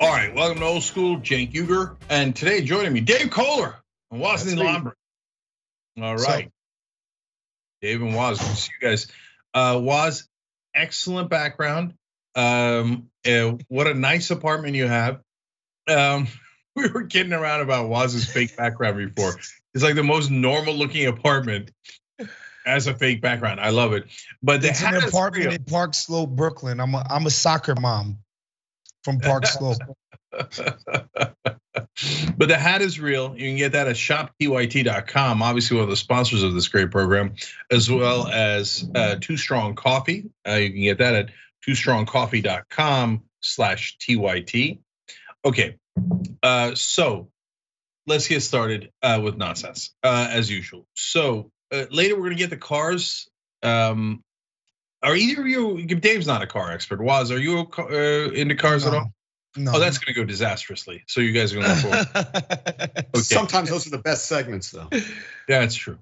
All right, welcome to Old School, Cenk Uygur. And today joining me, Dave Koller and Wosny Lambre. All right. So, Dave and Waz, good see you guys. Uh, Waz, excellent background. Um, uh, what a nice apartment you have. Um, we were kidding around about Waz's fake background before. It's like the most normal looking apartment as a fake background. I love it. But it's an apartment real. in Park Slope, Brooklyn. I'm a I'm a soccer mom from Park Slope. but the hat is real. You can get that at shoptyt.com. Obviously, one of the sponsors of this great program, as well as uh, Two Strong Coffee. Uh, you can get that at twostrongcoffee.com slash tyt. Okay, uh, so let's get started uh, with nonsense uh, as usual. So uh, later we're gonna get the cars. Um, are either of you? Dave's not a car expert. Waz are you uh, into cars no. at all? No. Oh, that's going to go disastrously. So you guys are going to go okay. Sometimes those are the best segments, though. Yeah, that's true.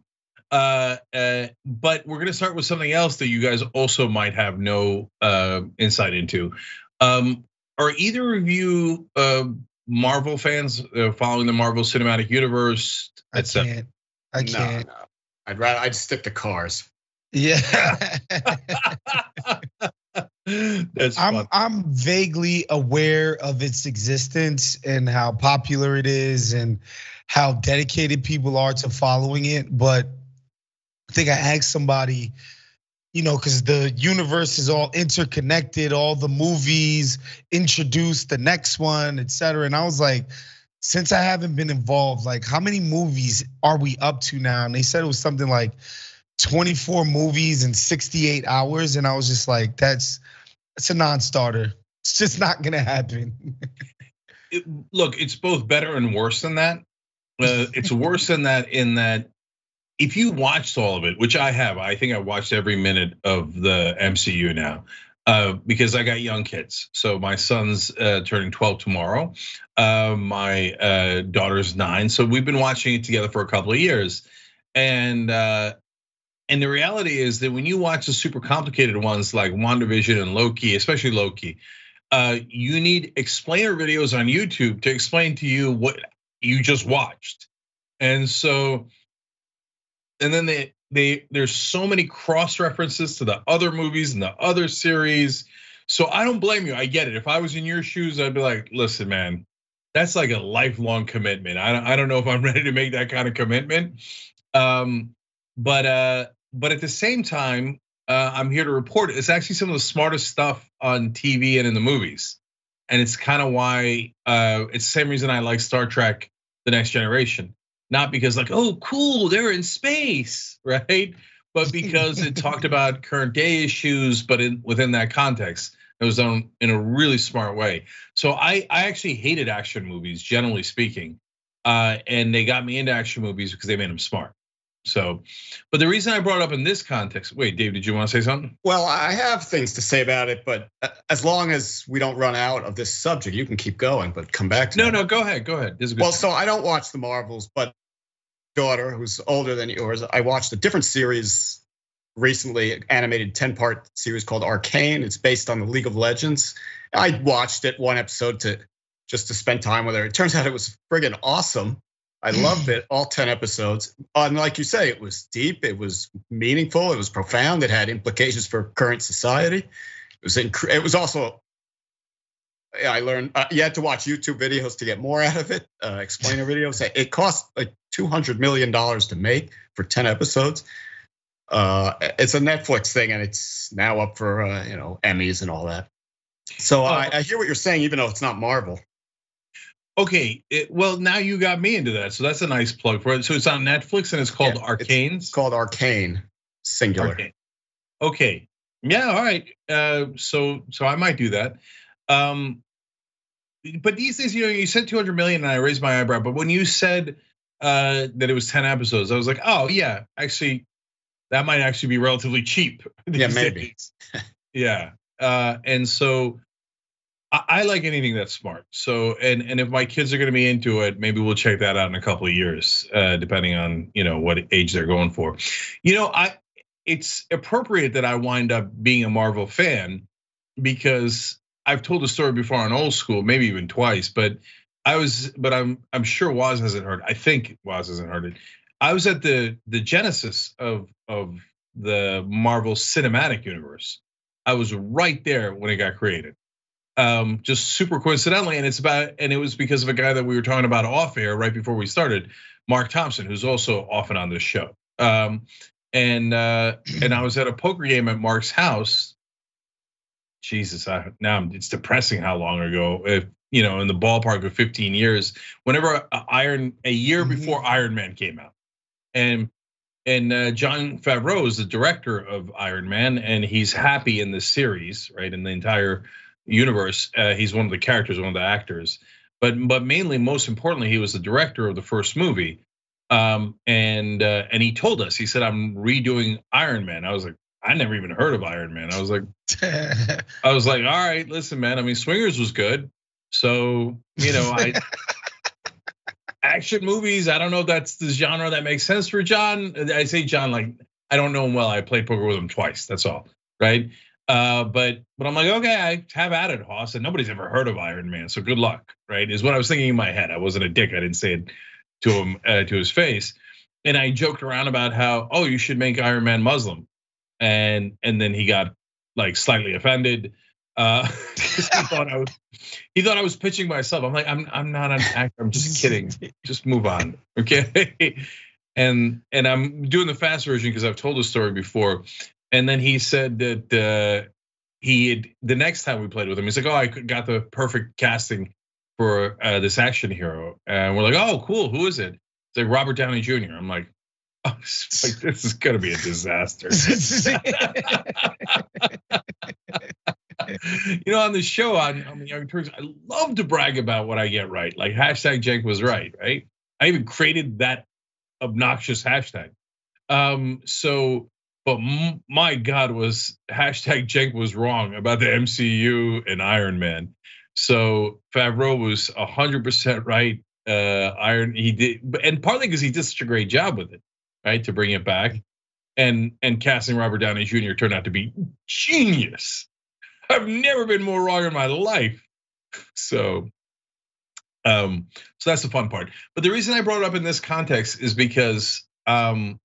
Uh, uh, but we're going to start with something else that you guys also might have no uh, insight into. Um, are either of you uh, Marvel fans uh, following the Marvel Cinematic Universe? I can't. I can't. No, no. I'd rather I'd stick to cars. Yeah. That's I'm fun. I'm vaguely aware of its existence and how popular it is and how dedicated people are to following it. But I think I asked somebody, you know, because the universe is all interconnected, all the movies introduce the next one, et cetera. And I was like, since I haven't been involved, like how many movies are we up to now? And they said it was something like 24 movies in 68 hours. And I was just like, that's it's a non-starter. It's just not gonna happen. it, look, it's both better and worse than that. Uh, it's worse than that in that if you watched all of it, which I have, I think I watched every minute of the MCU now. Uh, because I got young kids. So my son's uh, turning 12 tomorrow. Uh, my uh, daughter's nine. So we've been watching it together for a couple of years. And uh, and the reality is that when you watch the super complicated ones like WandaVision and Loki, especially Loki, uh, you need explainer videos on YouTube to explain to you what you just watched. And so, and then they they there's so many cross references to the other movies and the other series. So I don't blame you. I get it. If I was in your shoes, I'd be like, listen, man, that's like a lifelong commitment. I don't, I don't know if I'm ready to make that kind of commitment. Um, but uh, but at the same time, uh, I'm here to report it's actually some of the smartest stuff on TV and in the movies, and it's kind of why uh, it's the same reason I like Star Trek: The Next Generation, not because like oh cool they're in space, right? But because it talked about current day issues, but in, within that context, it was done in a really smart way. So I I actually hated action movies generally speaking, uh, and they got me into action movies because they made them smart. So, but the reason I brought up in this context, wait, Dave, did you want to say something? Well, I have things to say about it, but uh, as long as we don't run out of this subject, you can keep going, but come back to No, no, go ahead, go ahead. well, so I don't watch the Marvels, but daughter who's older than yours, I watched a different series recently, animated 10-part series called Arcane. It's based on the League of Legends. I watched it one episode to just to spend time with her. It turns out it was friggin' awesome. I loved it, all 10 episodes. And like you say, it was deep, it was meaningful, it was profound, it had implications for current society. It was inc- it was also I learned uh, you had to watch YouTube videos to get more out of it, uh, explainer videos. It cost like 200 million dollars to make for 10 episodes. Uh, it's a Netflix thing and it's now up for uh, you know Emmys and all that. So I, I hear what you're saying, even though it's not Marvel. Okay, it, well now you got me into that, so that's a nice plug for it. So it's on Netflix and it's called yeah, Arcane. It's called Arcane, singular. Arcane. Okay, yeah, all right. Uh, so so I might do that. Um, but these days, you know, you said 200 million, and I raised my eyebrow. But when you said uh, that it was 10 episodes, I was like, oh yeah, actually, that might actually be relatively cheap. Yeah, maybe. yeah, uh, and so I like anything that's smart. So, and and if my kids are going to be into it, maybe we'll check that out in a couple of years, uh, depending on you know what age they're going for. You know, I it's appropriate that I wind up being a Marvel fan because I've told the story before on old school, maybe even twice, but I was, but I'm I'm sure Waz hasn't heard. I think Waz hasn't heard it. I was at the the genesis of of the Marvel Cinematic Universe. I was right there when it got created. Um, just super coincidentally, and it's about, and it was because of a guy that we were talking about off air right before we started, Mark Thompson, who's also often on this show. Um, and uh, and I was at a poker game at Mark's house. Jesus, I, now it's depressing how long ago. If you know, in the ballpark of 15 years, whenever Iron a year mm-hmm. before Iron Man came out, and and uh, Jon Favreau is the director of Iron Man, and he's happy in this series, right? In the entire universe, uh, he's one of the characters, one of the actors, but but mainly, most importantly, he was the director of the first movie. Um, and uh, and he told us, he said, "I'm redoing Iron Man." I was like, I never even heard of Iron Man. I was like, I was like, all right, listen, man. I mean, Swingers was good, so you know, I action movies. I don't know if that's the genre that makes sense for John. I say John like I don't know him well. I played poker with him twice. That's all, right? Uh, but but I'm like, okay, I have at it, Hoss, and nobody's ever heard of Iron Man, so good luck, right? Is what I was thinking in my head. I wasn't a dick. I didn't say it to him uh, to his face, and I joked around about how, oh, you should make Iron Man Muslim, and and then he got like slightly offended. Uh, he thought I was he thought I was pitching myself. I'm like, I'm I'm not an actor. I'm just kidding. Just move on, okay? and and I'm doing the fast version because I've told the story before. And then he said that uh, he had, the next time we played with him, he's like, "Oh, I got the perfect casting for uh, this action hero," and we're like, "Oh, cool. Who is it?" It's like Robert Downey Jr. I'm like, oh, like this is gonna be a disaster. you know, on the show on, on the Young Turks, I love to brag about what I get right. Like hashtag Cenk was right, right? I even created that obnoxious hashtag. Um, so but my God, was hashtag Cenk was wrong about the MCU and Iron Man. So Favreau was hundred percent right. Uh, Iron he did, and partly because he did such a great job with it, right, to bring it back, and and casting Robert Downey Jr. turned out to be genius. I've never been more wrong in my life. So, um, so that's the fun part. But the reason I brought it up in this context is because um,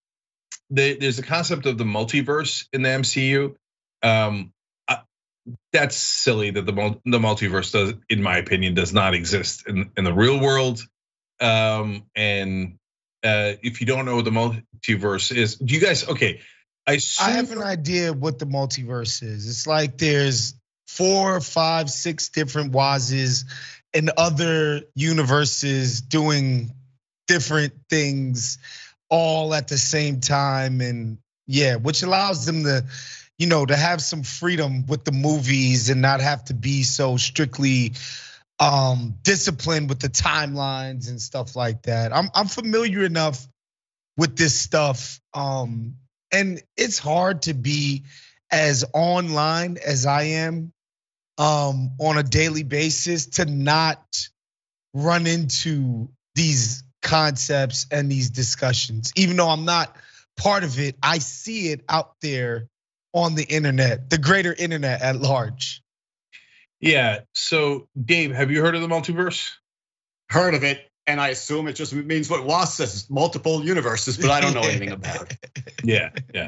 there's a concept of the multiverse in the MCU. Um, that's silly that the the multiverse does, in my opinion, does not exist in in the real world. Um, and uh, if you don't know what the multiverse is, do you guys? Okay, I I have an idea what the multiverse is. It's like there's four, five, six different Wazes and other universes doing different things all at the same time. And yeah which allows them to you know to have some freedom with the movies and not have to be so strictly um disciplined with the timelines and stuff like that. I'm i'm familiar enough with this stuff um and it's hard to be as online as i am um on a daily basis to not run into these concepts and these discussions. Even though I'm not part of it, I see it out there on the internet, the greater internet at large. Yeah. So, Dave, have you heard of the multiverse? Heard of it. And I assume it just means what Waz says multiple universes, but I don't know anything about it. Yeah. Yeah.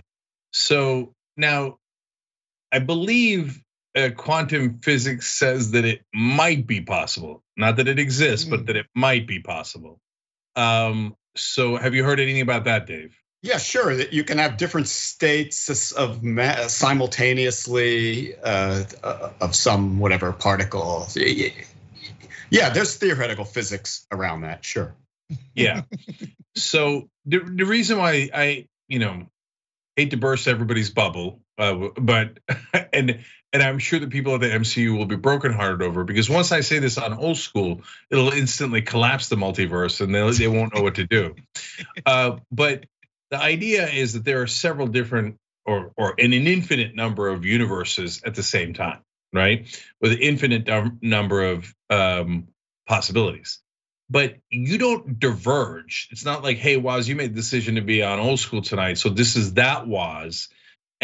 So now I believe uh, quantum physics says that it might be possible, not that it exists, mm. but that it might be possible. Um, so have you heard anything about that, Dave? Yeah, sure. That you can have different states of simultaneously uh, of some whatever particle. Yeah, there's theoretical physics around that. Sure. Yeah. so the the reason why I you know hate to burst everybody's bubble, uh, but and and I'm sure the people at the MCU will be brokenhearted over because once I say this on old school, it'll instantly collapse the multiverse and they they won't know what to do. Uh, but the idea is that there are several different or or an infinite number of universes at the same time, right? With an infinite number of um, possibilities. But you don't diverge. It's not like, hey, Waz, you made the decision to be on old school tonight, so this is that Waz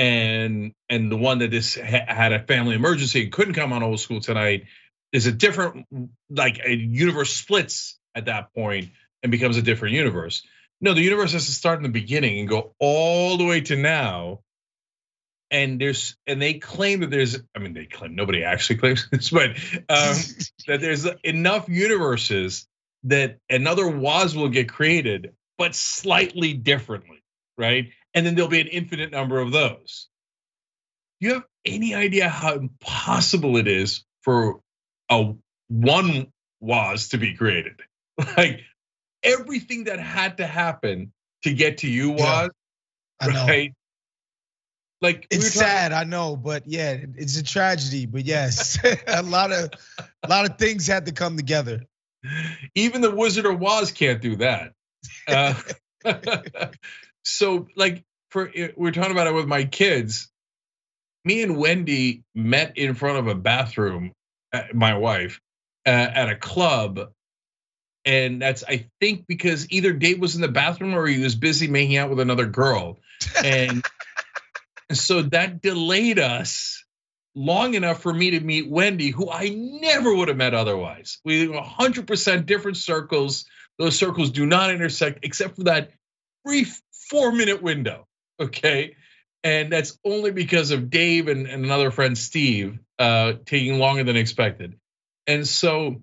and and the one that just had a family emergency and couldn't come on old school tonight is a different like a universe splits at that point and becomes a different universe. No, the universe has to start in the beginning and go all the way to now. And there's and they claim that there's I mean they claim nobody actually claims this, but um, that there's enough universes that another Waz will get created, but slightly differently, right? And then there'll be an infinite number of those. Do you have any idea how impossible it is for a one Waz to be created? Like everything that had to happen to get to you was yeah, right. Like it's sad, I know, but yeah, it's a tragedy. But yes, a lot of a lot of things had to come together. Even the Wizard of Woz can't do that. Uh, so, like, for we're talking about it with my kids. Me and Wendy met in front of a bathroom, uh, my wife, uh, at a club and that's I think because either Dave was in the bathroom or he was busy making out with another girl, and so that delayed us long enough for me to meet Wendy, who I never would have met otherwise. We were 100% different circles. Those circles do not intersect except for that brief four minute window. Okay. And that's only because of Dave and, and another friend, Steve, uh, taking longer than expected. And so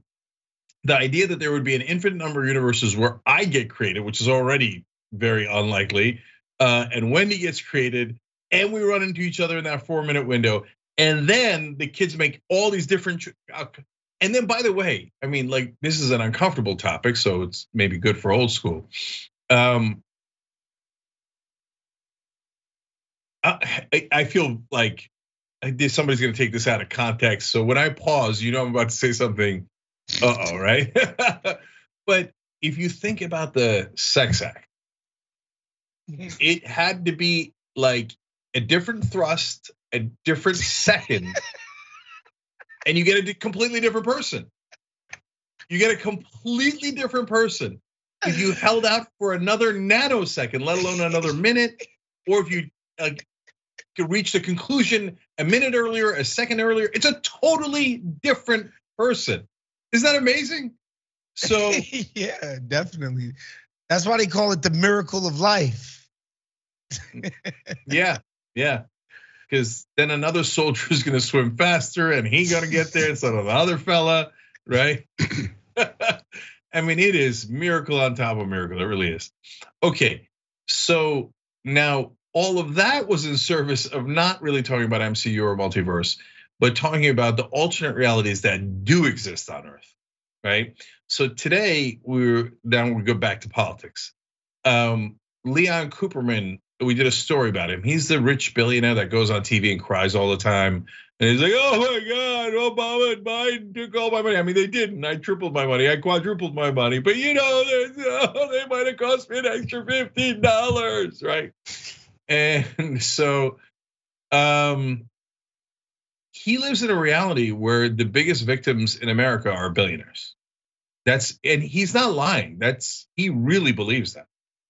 the idea that there would be an infinite number of universes where I get created, which is already very unlikely, uh, and Wendy gets created, and we run into each other in that four minute window, and then the kids make all these different. Uh, and then, by the way, I mean, like this is an uncomfortable topic, so it's maybe good for old school. Um, I, I feel like somebody's going to take this out of context. So when I pause, you know I'm about to say something uh oh, right? but if you think about the sex act, it had to be like a different thrust, a different second, and you get a completely different person. You get a completely different person if you held out for another nanosecond, let alone another minute, or if you uh, could reach the conclusion a minute earlier, a second earlier. It's a totally different person. Isn't that amazing? So yeah, definitely. That's why they call it the miracle of life. yeah, yeah. Because then another soldier is going to swim faster, and he going to get there instead of the other fella, right? I mean, it is miracle on top of miracle. It really is. Okay, so now all of that was in service of not really talking about MCU or multiverse, but talking about the alternate realities that do exist on Earth, right? So today we're now we go back to politics. Um, Leon Cooperman, we did a story about him. He's the rich billionaire that goes on TV and cries all the time. And he's like, oh my God, Obama and Biden took all my money. I mean, they didn't. I tripled my money. I quadrupled my money. But you know, oh, they might have cost me an extra $15, right? And so um, he lives in a reality where the biggest victims in America are billionaires. That's and he's not lying. That's he really believes that.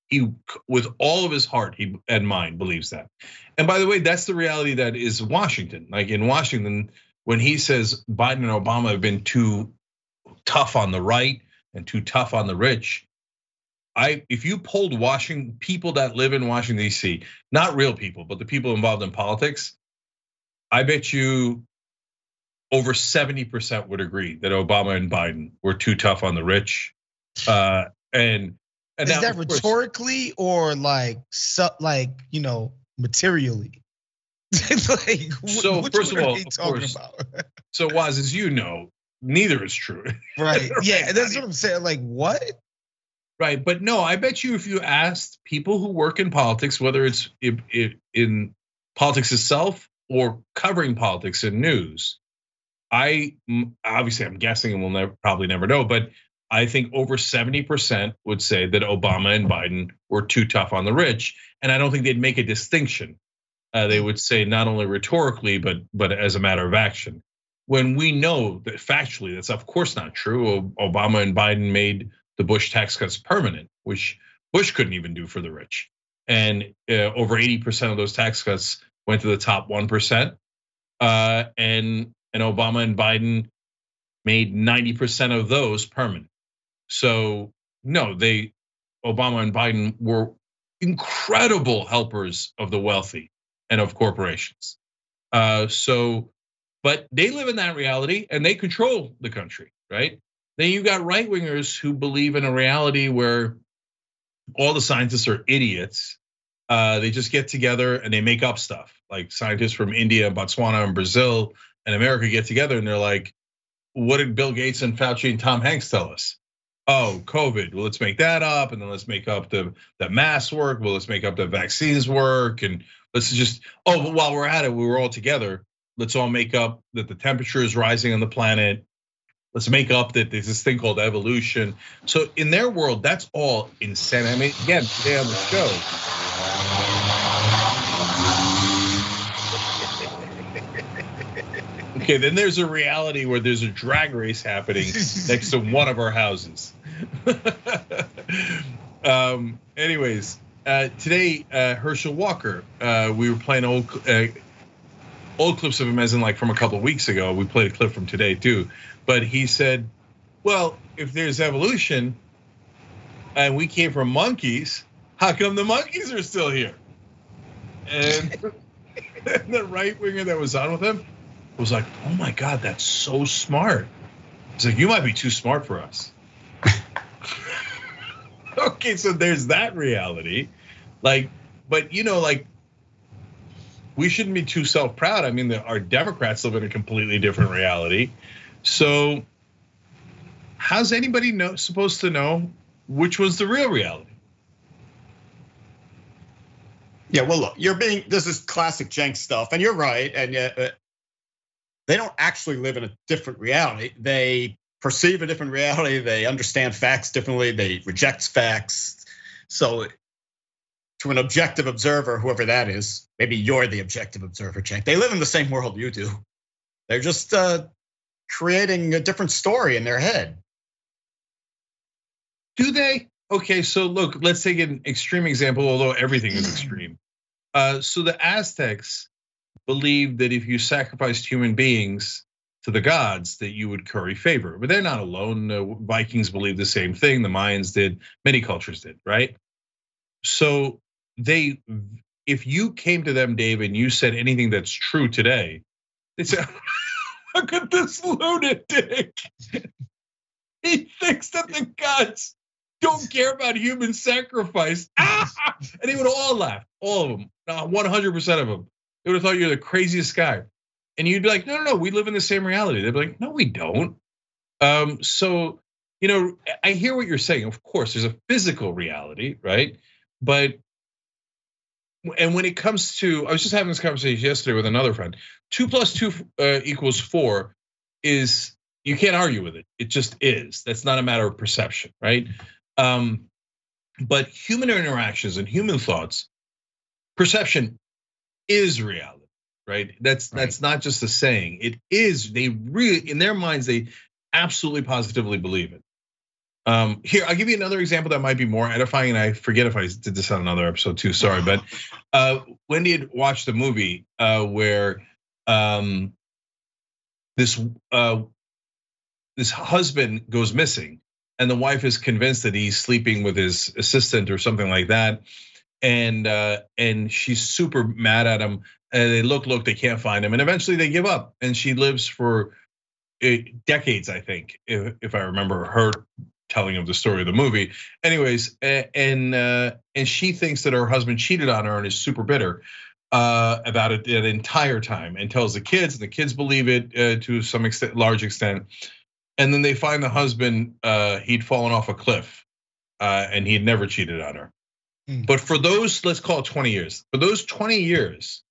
He with all of his heart he and mind believes that. And by the way, that's the reality that is Washington. Like in Washington when he says Biden and Obama have been too tough on the right and too tough on the rich, I if you polled Washington people that live in Washington D.C., not real people, but the people involved in politics, I bet you over 70% would agree that Obama and Biden were too tough on the rich. Uh, and, and is that rhetorically or like like you know materially? like, so first of all, of course, so Waz, as you know, neither is true. Right. Yeah, that's what I'm saying. Like what? Right, but no, I bet you if you asked people who work in politics, whether it's in, in politics itself or covering politics and news. I obviously I'm guessing and we'll never, probably never know, but I think over 70% would say that Obama and Biden were too tough on the rich, and I don't think they'd make a distinction. Uh, they would say not only rhetorically, but but as a matter of action. When we know that factually that's of course not true. Obama and Biden made the Bush tax cuts permanent, which Bush couldn't even do for the rich, and uh, over 80% of those tax cuts went to the top one percent, uh, and and Obama and Biden made ninety percent of those permanent. So no, they Obama and Biden were incredible helpers of the wealthy and of corporations. Uh, so, but they live in that reality and they control the country, right? Then you got right wingers who believe in a reality where all the scientists are idiots. Uh, they just get together and they make up stuff. Like scientists from India, Botswana, and Brazil and America get together and they're like, what did Bill Gates and Fauci and Tom Hanks tell us? oh, COVID. Well, let's make that up, and then let's make up the the mass work. Well, let's make up the vaccines work, and let's just oh, while we're at it, we were all together. Let's all make up that the temperature is rising on the planet. Let's make up that there's this thing called evolution. So in their world, that's all insane. I mean, again, today on the show. Okay, then there's a reality where there's a drag race happening next to one of our houses. um, anyways, uh, today uh, Herschel Walker, uh, we were playing old uh, old clips of him, as in like from a couple of weeks ago. We played a clip from today too, but he said, "Well, if there's evolution, and we came from monkeys, how come the monkeys are still here?" And, the right winger that was on with him was like, "Oh my god, that's so smart." He's like, "You might be too smart for us." okay, so there's that reality. Like, but you know, like we shouldn't be too self-proud. I mean, our Democrats live in a completely different reality. So, how's anybody know supposed to know which was the real reality? Yeah, well, look, you're being this is classic Cenk stuff, and you're right. And yet, uh, they don't actually live in a different reality. They perceive a different reality. They understand facts differently. They reject facts. So, to an objective observer, whoever that is, maybe you're the objective observer, Cenk. They live in the same world you do. They're just uh, creating a different story in their head. Do they? Okay, so look, let's take an extreme example, although everything is extreme. Uh, so the Aztecs believed that if you sacrificed human beings, to the gods that you would curry favor. But they're not alone. The Vikings believed the same thing. The Mayans did. Many cultures did, right? So they, if you came to them, Dave, and you said anything that's true today, they say, "Look at this lunatic. he thinks that the gods don't care about human sacrifice." and they would all laugh, all of them, 100% of them. They would have thought you're the craziest guy. And you'd be like, no, no, no, we live in the same reality. They'd be like, no, we don't. Um, so, you know, I hear what you're saying. Of course, there's a physical reality, right? But and when it comes to, I was just having this conversation yesterday with another friend. Two plus two uh, equals four is you can't argue with it. It just is. That's not a matter of perception, right? Um, but human interactions and human thoughts, perception is reality right? That's right. that's not just a saying. It is. They really, in their minds, they absolutely positively believe it. Um, here, I'll give you another example that might be more edifying, and I forget if I did this on another episode too. Sorry, but uh, Wendy had watched a movie uh, where um, this uh, this husband goes missing, and the wife is convinced that he's sleeping with his assistant or something like that, and uh, and she's super mad at him and they look, look, they can't find him, and eventually they give up. And she lives for eh, decades, I think, if, if I remember her telling of the story of the movie. Anyways, and uh, and she thinks that her husband cheated on her and is super bitter uh, about it the entire time, and tells the kids, and the kids believe it uh, to some extent, large extent. And then they find the husband; uh, he'd fallen off a cliff, uh, and he had never cheated on her. Hmm. But for those, let's call it 20 years. For those 20 years,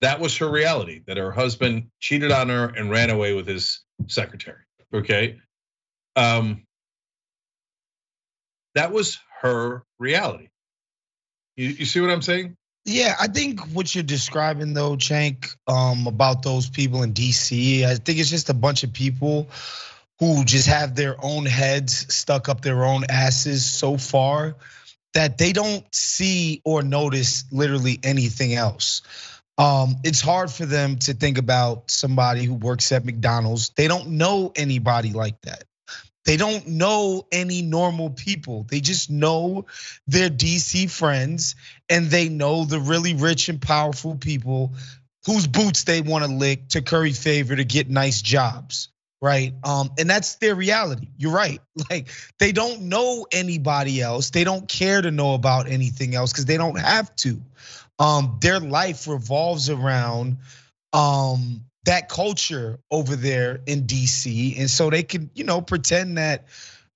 that was her reality that her husband cheated on her and ran away with his secretary. Okay. Um, that was her reality. You, you see what I'm saying? Yeah, I think what you're describing though, Cenk, um, about those people in DC, I think it's just a bunch of people who just have their own heads stuck up their own asses so far that they don't see or notice literally anything else. Um, it's hard for them to think about somebody who works at McDonald's. They don't know anybody like that. They don't know any normal people. They just know their DC friends and they know the really rich and powerful people whose boots they want to lick to curry favor to get nice jobs right? Um and that's their reality. You're right. Like they don't know anybody else. They don't care to know about anything else because they don't have to. Um their life revolves around um that culture over there in DC and so they can you know pretend that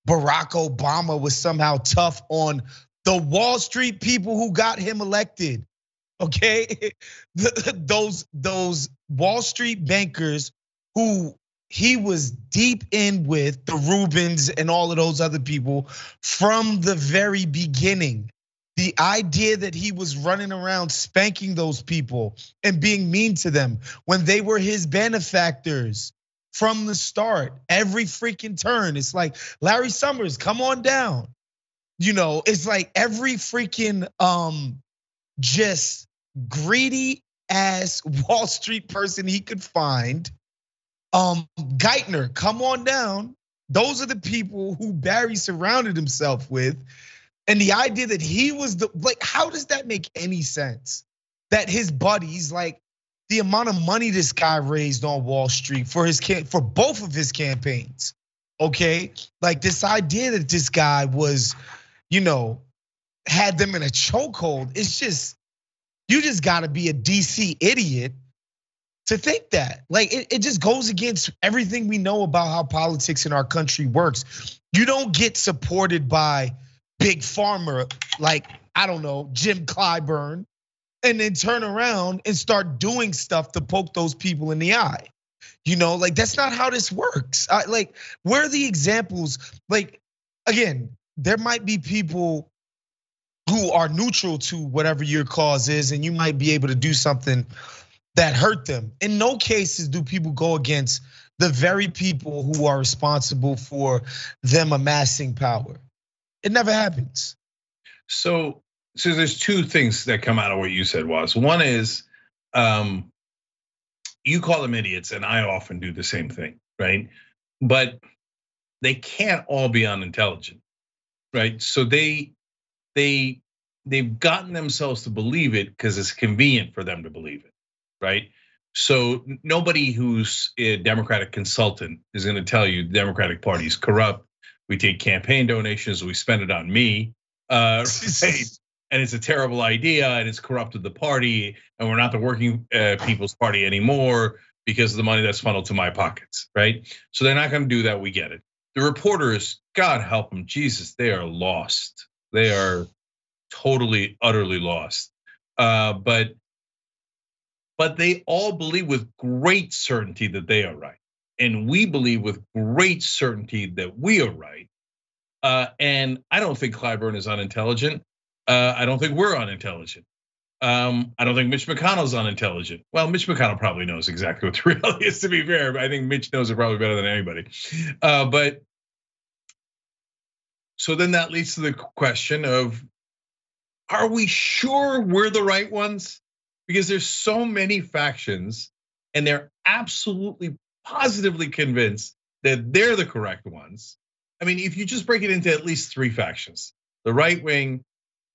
Barack Obama was somehow tough on the Wall Street people who got him elected okay those those Wall Street bankers who he was deep in with the Rubins and all of those other people from the very beginning. The idea that he was running around spanking those people and being mean to them when they were his benefactors from the start, every freaking turn. It's like Larry Summers, come on down. You know, it's like every freaking um just greedy ass Wall Street person he could find um, Geithner, come on down. Those are the people who Barry surrounded himself with. And the idea that he was the like, how does that make any sense? That his buddies, like the amount of money this guy raised on Wall Street for his can for both of his campaigns. Okay, like this idea that this guy was, you know, had them in a chokehold. It's just, you just got to be a DC idiot to think that. Like it, it just goes against everything we know about how politics in our country works. You don't get supported by big pharma like I don't know Jim Clyburn, and then turn around and start doing stuff to poke those people in the eye. You know, like that's not how this works. I, like, where are the examples? Like, again, there might be people who are neutral to whatever your cause is, and you might be able to do something that hurt them. In no cases do people go against the very people who are responsible for them amassing power. It never happens. So, so there's two things that come out of what you said was one is um, you call them idiots, and I often do the same thing, right? But they can't all be unintelligent, right? So they they they've gotten themselves to believe it because it's convenient for them to believe it right? So nobody who's a Democratic consultant is going to tell you the Democratic Party is corrupt. We take campaign donations, we spend it on me, uh, right? and it's a terrible idea, and it's corrupted the party, and we're not the working uh, people's party anymore because of the money that's funneled to my pockets, right? So they're not going to do that. We get it. The reporters, God help them, Jesus, they are lost. They are totally, utterly lost. Uh, but but they all believe with great certainty that they are right. And we believe with great certainty that we are right. Uh, and I don't think Clyburn is unintelligent. Uh, I don't think we're unintelligent. Um, I don't think Mitch McConnell's unintelligent. Well, Mitch McConnell probably knows exactly what the reality is, to be fair. But I think Mitch knows it probably better than anybody. Uh, but so then that leads to the question of are we sure we're the right ones? because there's so many factions and they're absolutely positively convinced that they're the correct ones. I mean, if you just break it into at least three factions the right wing,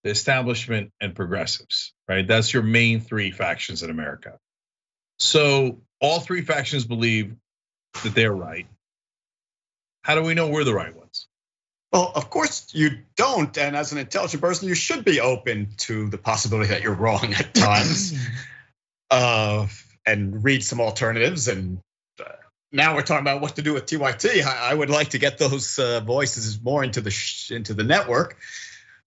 the establishment, and progressives, right? That's your main three factions in America. So all three factions believe that they're right. How do we know we're the right ones? Well, of course you don't. And as an intelligent person, you should be open to the possibility that you're wrong at times uh, and read some alternatives. And now we're talking about what to do with TYT. I, I would like to get those uh, voices more into the into the network.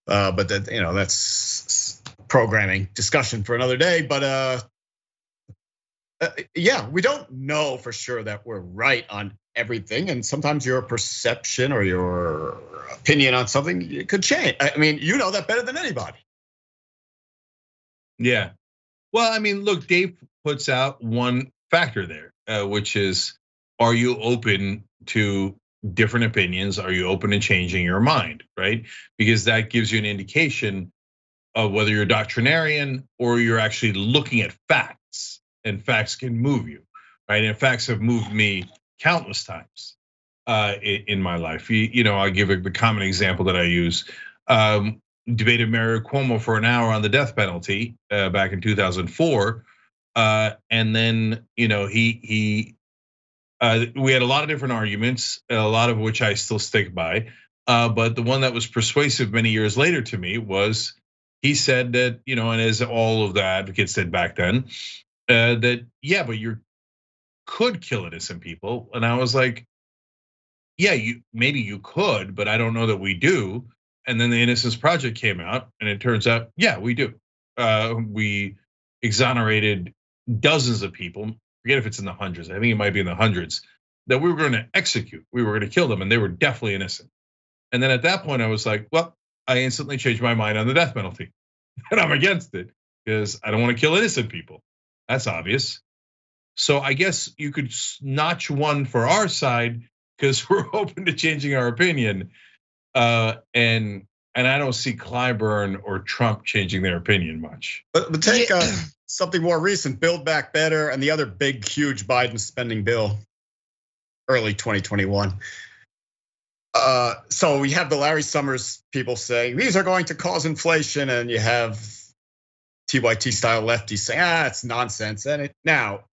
Uh, but that you know that's programming discussion for another day. But uh, uh, yeah, we don't know for sure that we're right on everything and sometimes your perception or your opinion on something could change i mean you know that better than anybody yeah well i mean look dave puts out one factor there uh, which is are you open to different opinions are you open to changing your mind right because that gives you an indication of whether you're doctrinarian or you're actually looking at facts, and facts can move you, right? And facts have moved me countless times uh, in, my life. You, know, I'll give a, common example that I use. Um, debated Mario Cuomo for an hour on the death penalty uh, back in 2004, uh, and then you know he he uh, we had a lot of different arguments, a lot of which I still stick by. Uh, but the one that was persuasive many years later to me was he said that you know, and as all of the advocates said back then, uh, that yeah, but you could kill innocent people, and I was like, yeah, you maybe you could, but I don't know that we do. And then the Innocence Project came out, and it turns out, yeah, we do. Uh, we exonerated dozens of people. Forget if it's in the hundreds. I think it might be in the hundreds that we were going to execute. We were going to kill them, and they were definitely innocent. And then at that point, I was like, well, I instantly changed my mind on the death penalty, and I'm against it because I don't want to kill innocent people. That's obvious. So I guess you could notch one for our side because we're open to changing our opinion. Uh, and and I don't see Clyburn or Trump changing their opinion much. But, but take uh, something more recent, Build Back Better, and the other big, huge Biden spending bill, early 2021. Uh, so we have the Larry Summers people saying these are going to cause inflation, and you have TYT style lefties saying, ah, it's nonsense. And it, now,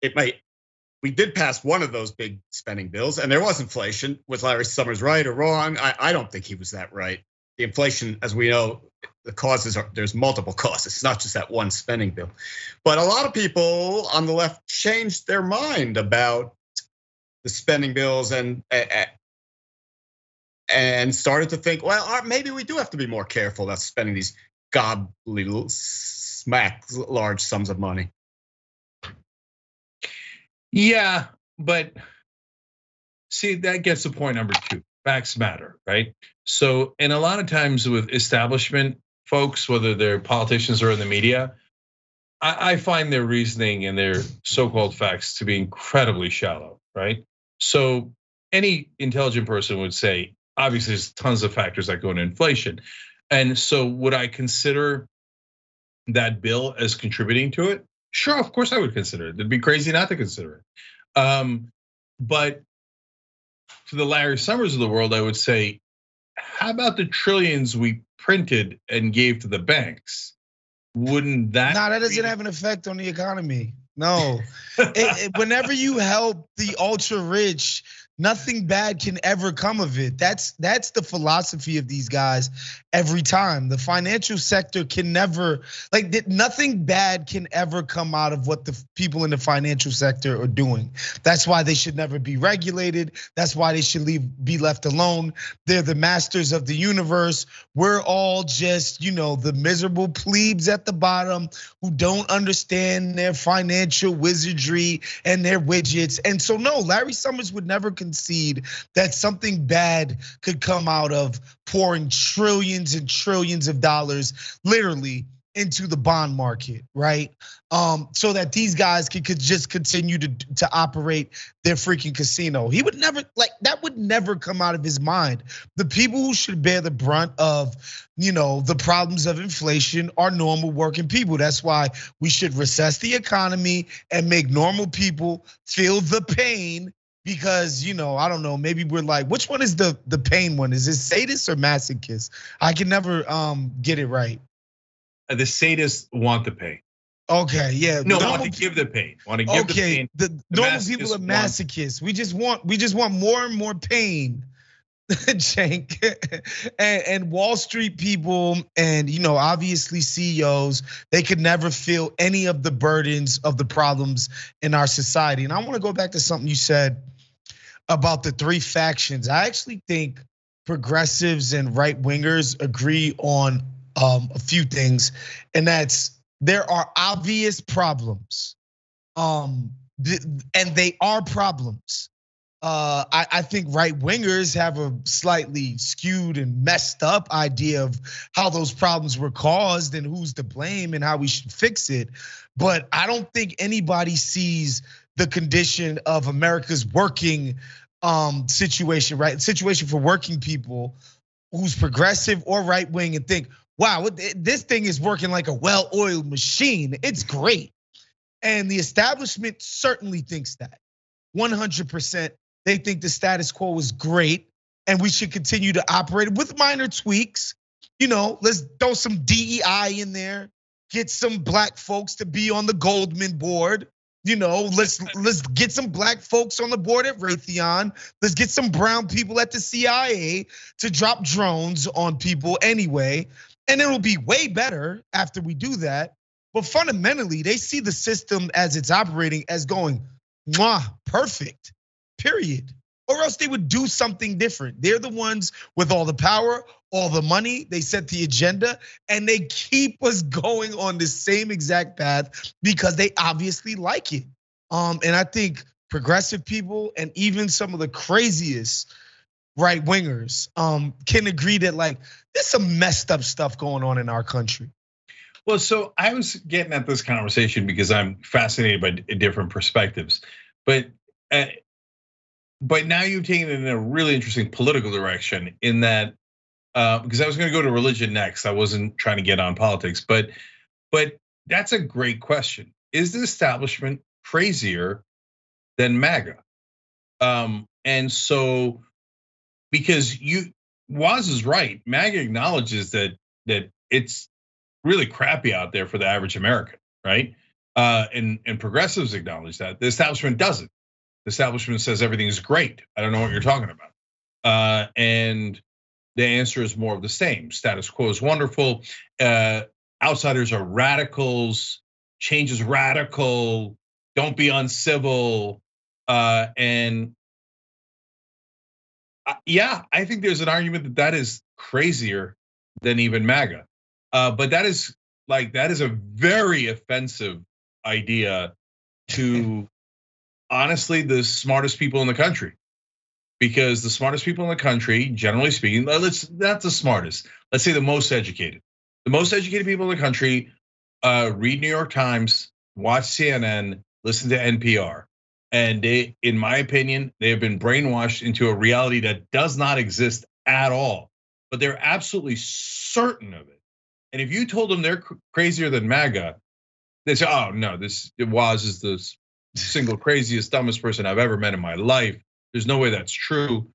it might we did pass one of those big spending bills, and there was inflation. Was Larry Summers right or wrong? I, I don't think he was that right. The inflation, as we know, the causes are there's multiple causes. It's not just that one spending bill. But a lot of people on the left changed their mind about the spending bills and and started to think, well, uh, maybe we do have to be more careful about spending these godly smack large sums of money. Yeah, but see, that gets to point number two. Facts matter, right? So, and a lot of times with establishment folks, whether they're politicians or in the media, I, I find their reasoning and their so-called facts to be incredibly shallow, right? So, any intelligent person would say, obviously, there's tons of factors that go into inflation. And so, would I consider that bill as contributing to it? Sure, of course I would consider it. It'd be crazy not to consider it. Um, but to the Larry Summers of the world, I would say, how about the trillions we printed and gave to the banks? Wouldn't that? No, that doesn't have an effect on the economy. No. it, it, whenever you help the ultra rich, nothing bad can ever come of it. That's that's the philosophy of these guys every time. The financial sector can never like nothing bad can ever come out of what the people in the financial sector are doing. That's why they should never be regulated. That's why they should leave be left alone. They're the masters of the universe. We're all just, you know, the miserable plebes at the bottom who don't understand their financial wizardry and their widgets. And so no, Larry Summers would never concede that something bad could come out of pouring trillions and trillions of dollars, literally into the bond market, right? Um, so that these guys could, could just continue to to operate their freaking casino. He would never like that would never come out of his mind. The people who should bear the brunt of, you know, the problems of inflation are normal working people. That's why we should recess the economy and make normal people feel the pain because you know I don't know maybe we're like which one is the the pain one is it sadist or masochist I can never um get it right. Uh, the sadists want the pain. Okay, yeah. No, normal, want to give the pain. Want to give okay, the pain. The, the normal people are masochists. Want... We just want we just want more and more pain. Cenk and, and Wall Street people, and you know, obviously CEOs, they could never feel any of the burdens of the problems in our society. And I want to go back to something you said about the three factions. I actually think progressives and right wingers agree on um, a few things, and that's there are obvious problems, um, and they are problems. Uh, I, I, think right wingers have a slightly skewed and messed up idea of how those problems were caused and who's to blame and how we should fix it. But I don't think anybody sees the condition of America's working um, situation, right? Situation for working people who's progressive or right wing and think, wow, this thing is working like a well oiled machine. It's great. And the establishment certainly thinks that. 100%. They think the status quo is great and we should continue to operate with minor tweaks. You know, let's throw some DEI in there, get some black folks to be on the Goldman board. You know, let's let's get some black folks on the board at Raytheon. Let's get some brown people at the CIA to drop drones on people anyway. And it'll be way better after we do that. But fundamentally, they see the system as it's operating as going, mwah, perfect, period. Or else they would do something different. They're the ones with all the power, all the money, they set the agenda, and they keep us going on the same exact path because they obviously like it. Um, and I think progressive people and even some of the craziest right wingers um, can agree that like there's some messed up stuff going on in our country. Well, so I was getting at this conversation because I'm fascinated by different perspectives, but uh, but now you've taken it in a really interesting political direction in that uh, because I was going to go to religion next. I wasn't trying to get on politics, but but that's a great question. Is the establishment crazier than MAGA? Um, and so because you Waz is right, MAGA acknowledges that that it's really crappy out there for the average American, right? Uh, and and progressives acknowledge that. The establishment doesn't. The establishment says everything is great. I don't know what you're talking about. Uh, and the answer is more of the same. Status quo is wonderful. Uh, outsiders are radicals. Change is radical. Don't be uncivil. Uh, and yeah, I think there's an argument that that is crazier than even MAGA. Uh, but that is like that is a very offensive idea to honestly the smartest people in the country because the smartest people in the country, generally speaking, let's not the smartest, let's say the most educated. The most educated people in the country uh, read New York Times, watch CNN, listen to NPR. And they, in my opinion, they have been brainwashed into a reality that does not exist at all. But they're absolutely certain of it. And if you told them they're crazier than MAGA, they say, "Oh no, this Waz is the single craziest, dumbest person I've ever met in my life." There's no way that's true.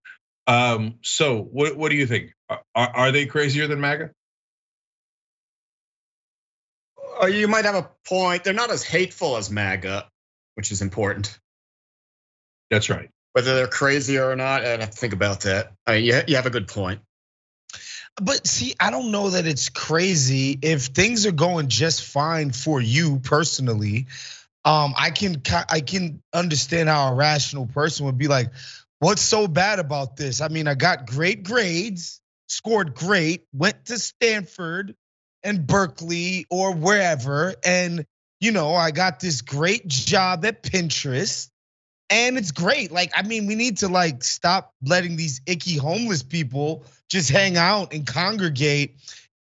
Um, so what what do you think? Are, are they crazier than MAGA? Uh, you might have a point. They're not as hateful as MAGA, which is important. That's right. Whether they're crazier or not, I'd have to think about that. I mean, you, you have a good point. But see, I don't know that it's crazy if things are going just fine for you personally. Um, I can I can understand how a rational person would be like, "What's so bad about this?" I mean, I got great grades, scored great, went to Stanford and Berkeley or wherever, and you know, I got this great job at Pinterest and it's great. Like, I mean, we need to like stop letting these icky homeless people just hang out and congregate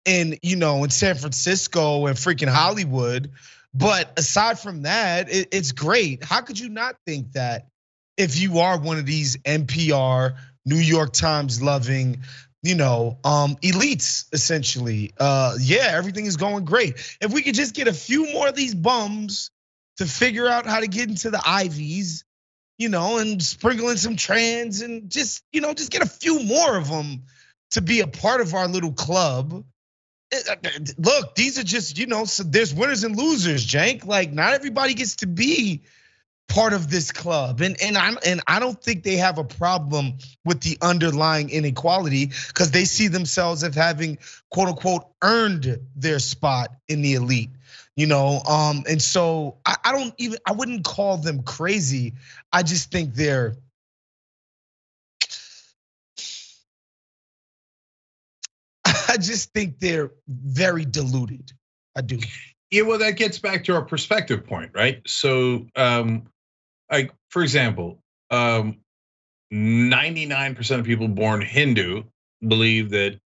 in, you know, in San Francisco and freaking Hollywood. But aside from that, it, it's great. How could you not think that if you are one of these NPR, New York Times loving, you know, um, elites essentially? Uh, yeah, everything is going great. If we could just get a few more of these bums to figure out how to get into the Ivies you know, and sprinkle in some trans and just, you know, just get a few more of them to be a part of our little club. Look, these are just, you know, so there's winners and losers, Cenk. Like, not everybody gets to be part of this club. And and I'm and I don't think they have a problem with the underlying inequality because they see themselves as having quote unquote earned their spot in the elite you know um and so I, I don't even i wouldn't call them crazy i just think they're i just think they're very diluted i do yeah well that gets back to our perspective point right so um like for example um 99% of people born hindu believe that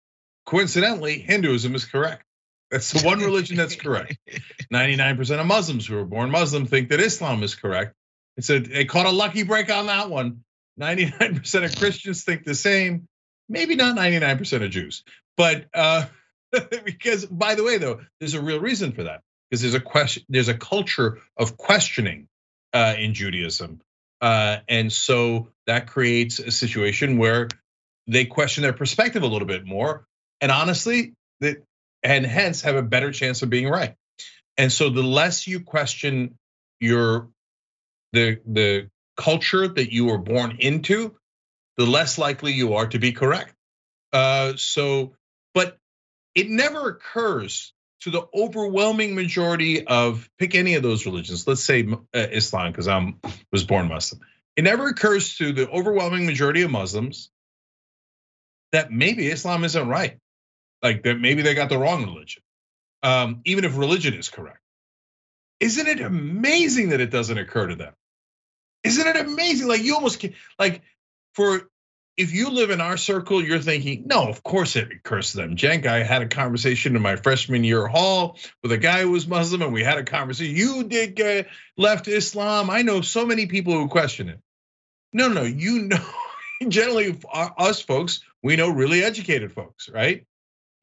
coincidentally hinduism is correct that's the one religion that's correct. 99% of Muslims who are born Muslim think that Islam is correct. It's a they caught a lucky break on that one. 99% of Christians think the same. Maybe not 99% of Jews, but uh, because by the way, though, there's a real reason for that. because there's a question, there's a culture of questioning uh, in Judaism, uh, and so that creates a situation where they question their perspective a little bit more, and honestly, that and hence have a better chance of being right. And so the less you question your the the culture that you were born into, the less likely you are to be correct. Uh, so, but it never occurs to the overwhelming majority of pick any of those religions. Let's say uh, Islam, because I'm was born Muslim. It never occurs to the overwhelming majority of Muslims that maybe Islam isn't right, like that maybe they got the wrong religion, um, even if religion is correct. Isn't it amazing that it doesn't occur to them? Isn't it amazing? Like you almost like for if you live in our circle, you're thinking, no, of course it occurs to them. Cenk, I had a conversation in my freshman year hall with a guy who was Muslim, and we had a conversation. You did get left Islam. I know so many people who question it. No, no, you know, generally us folks, we know really educated folks, right?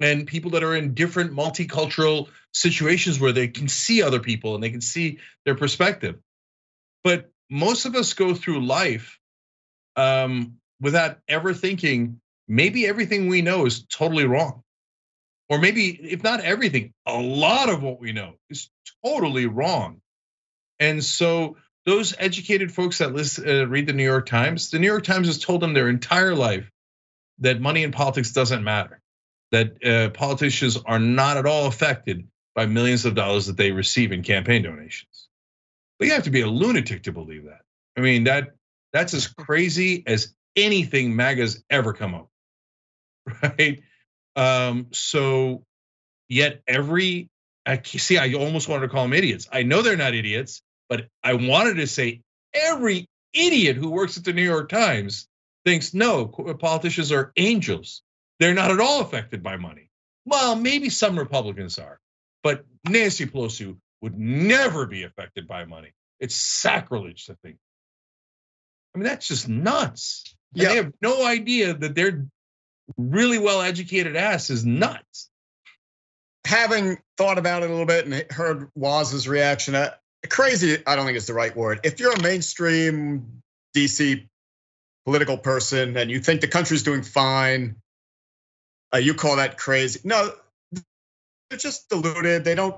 And people that are in different multicultural situations where they can see other people and they can see their perspective. But most of us go through life um, without ever thinking maybe everything we know is totally wrong. Or maybe, if not everything, a lot of what we know is totally wrong. And so, those educated folks that listen, uh, read the New York Times, the New York Times has told them their entire life that money in politics doesn't matter, that uh, politicians are not at all affected by millions of dollars that they receive in campaign donations. But you have to be a lunatic to believe that. I mean, that that's as crazy as anything MAGA's ever come up, right? Um, so yet every I see, I almost wanted to call them idiots. I know they're not idiots, but I wanted to say every idiot who works at the New York Times thinks no, politicians are angels. They're not at all affected by money. Well, maybe some Republicans are, but Nancy Pelosi would never be affected by money. It's sacrilege to think. I mean, that's just nuts. Yeah. They have no idea that their really well educated ass is nuts. Having thought about it a little bit and heard Waz's reaction, uh, crazy, I don't think is the right word. If you're a mainstream DC political person and you think the country's doing fine, uh, you call that crazy. No, they're just deluded. They don't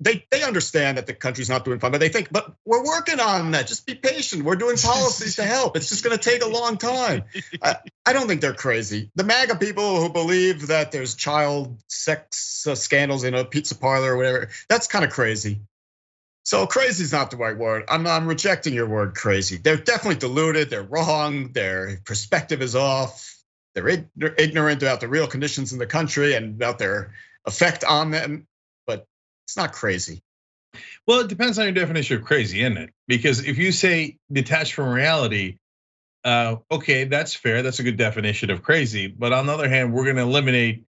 they they understand that the country's not doing fine, but they think, but we're working on that. Just be patient. We're doing policies to help. It's just going to take a long time. I, I, don't think they're crazy. The MAGA people who believe that there's child sex uh, scandals in a pizza parlor or whatever, that's kind of crazy. So crazy is not the right word. I'm I'm rejecting your word crazy. They're definitely deluded. They're wrong. Their perspective is off. They're ignorant about the real conditions in the country and about their effect on them it's not crazy. Well, it depends on your definition of crazy, isn't it? Because if you say detached from reality, uh, okay, that's fair. That's a good definition of crazy. But on the other hand, we're going to eliminate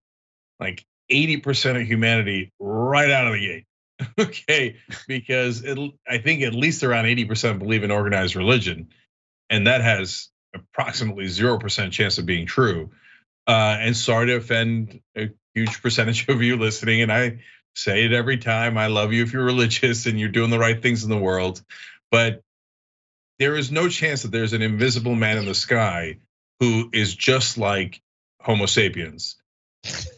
like 80% of humanity right out of the gate. okay, because it, I think at least around 80% believe in organized religion, and that has approximately 0% chance of being true. Uh, and sorry to offend a huge percentage of you listening, and I say it every time. I love you if you're religious and you're doing the right things in the world. But there is no chance that there's an invisible man in the sky who is just like Homo sapiens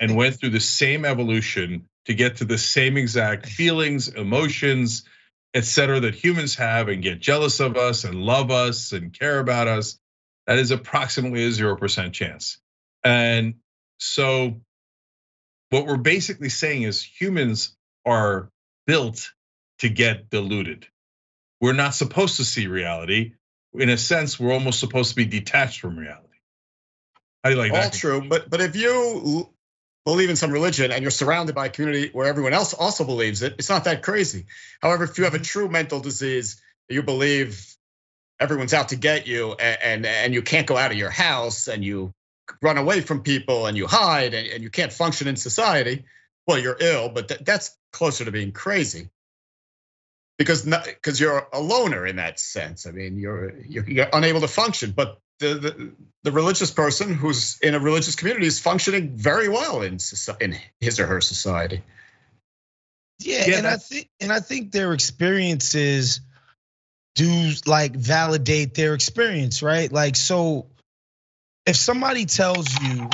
and went through the same evolution to get to the same exact feelings, emotions, etc., that humans have and get jealous of us and love us and care about us. That is approximately a 0% chance. And so what we're basically saying is humans are built to get deluded. We're not supposed to see reality. In a sense, we're almost supposed to be detached from reality. How do you like All that? All true, but but if you believe in some religion and you're surrounded by a community where everyone else also believes it, it's not that crazy. However, if you have a mm-hmm. true mental disease, you believe everyone's out to get you and, and, and you can't go out of your house and you run away from people and you hide and, and you can't function in society, well, you're ill, but th- that's closer to being crazy. Because because you're a loner in that sense. I mean, you're, you're, you're unable to function. But the, the, the religious person who's in a religious community is functioning very well in in his or her society. Yeah, yeah and I think and I think their experiences do like validate their experience, right? Like so if somebody tells you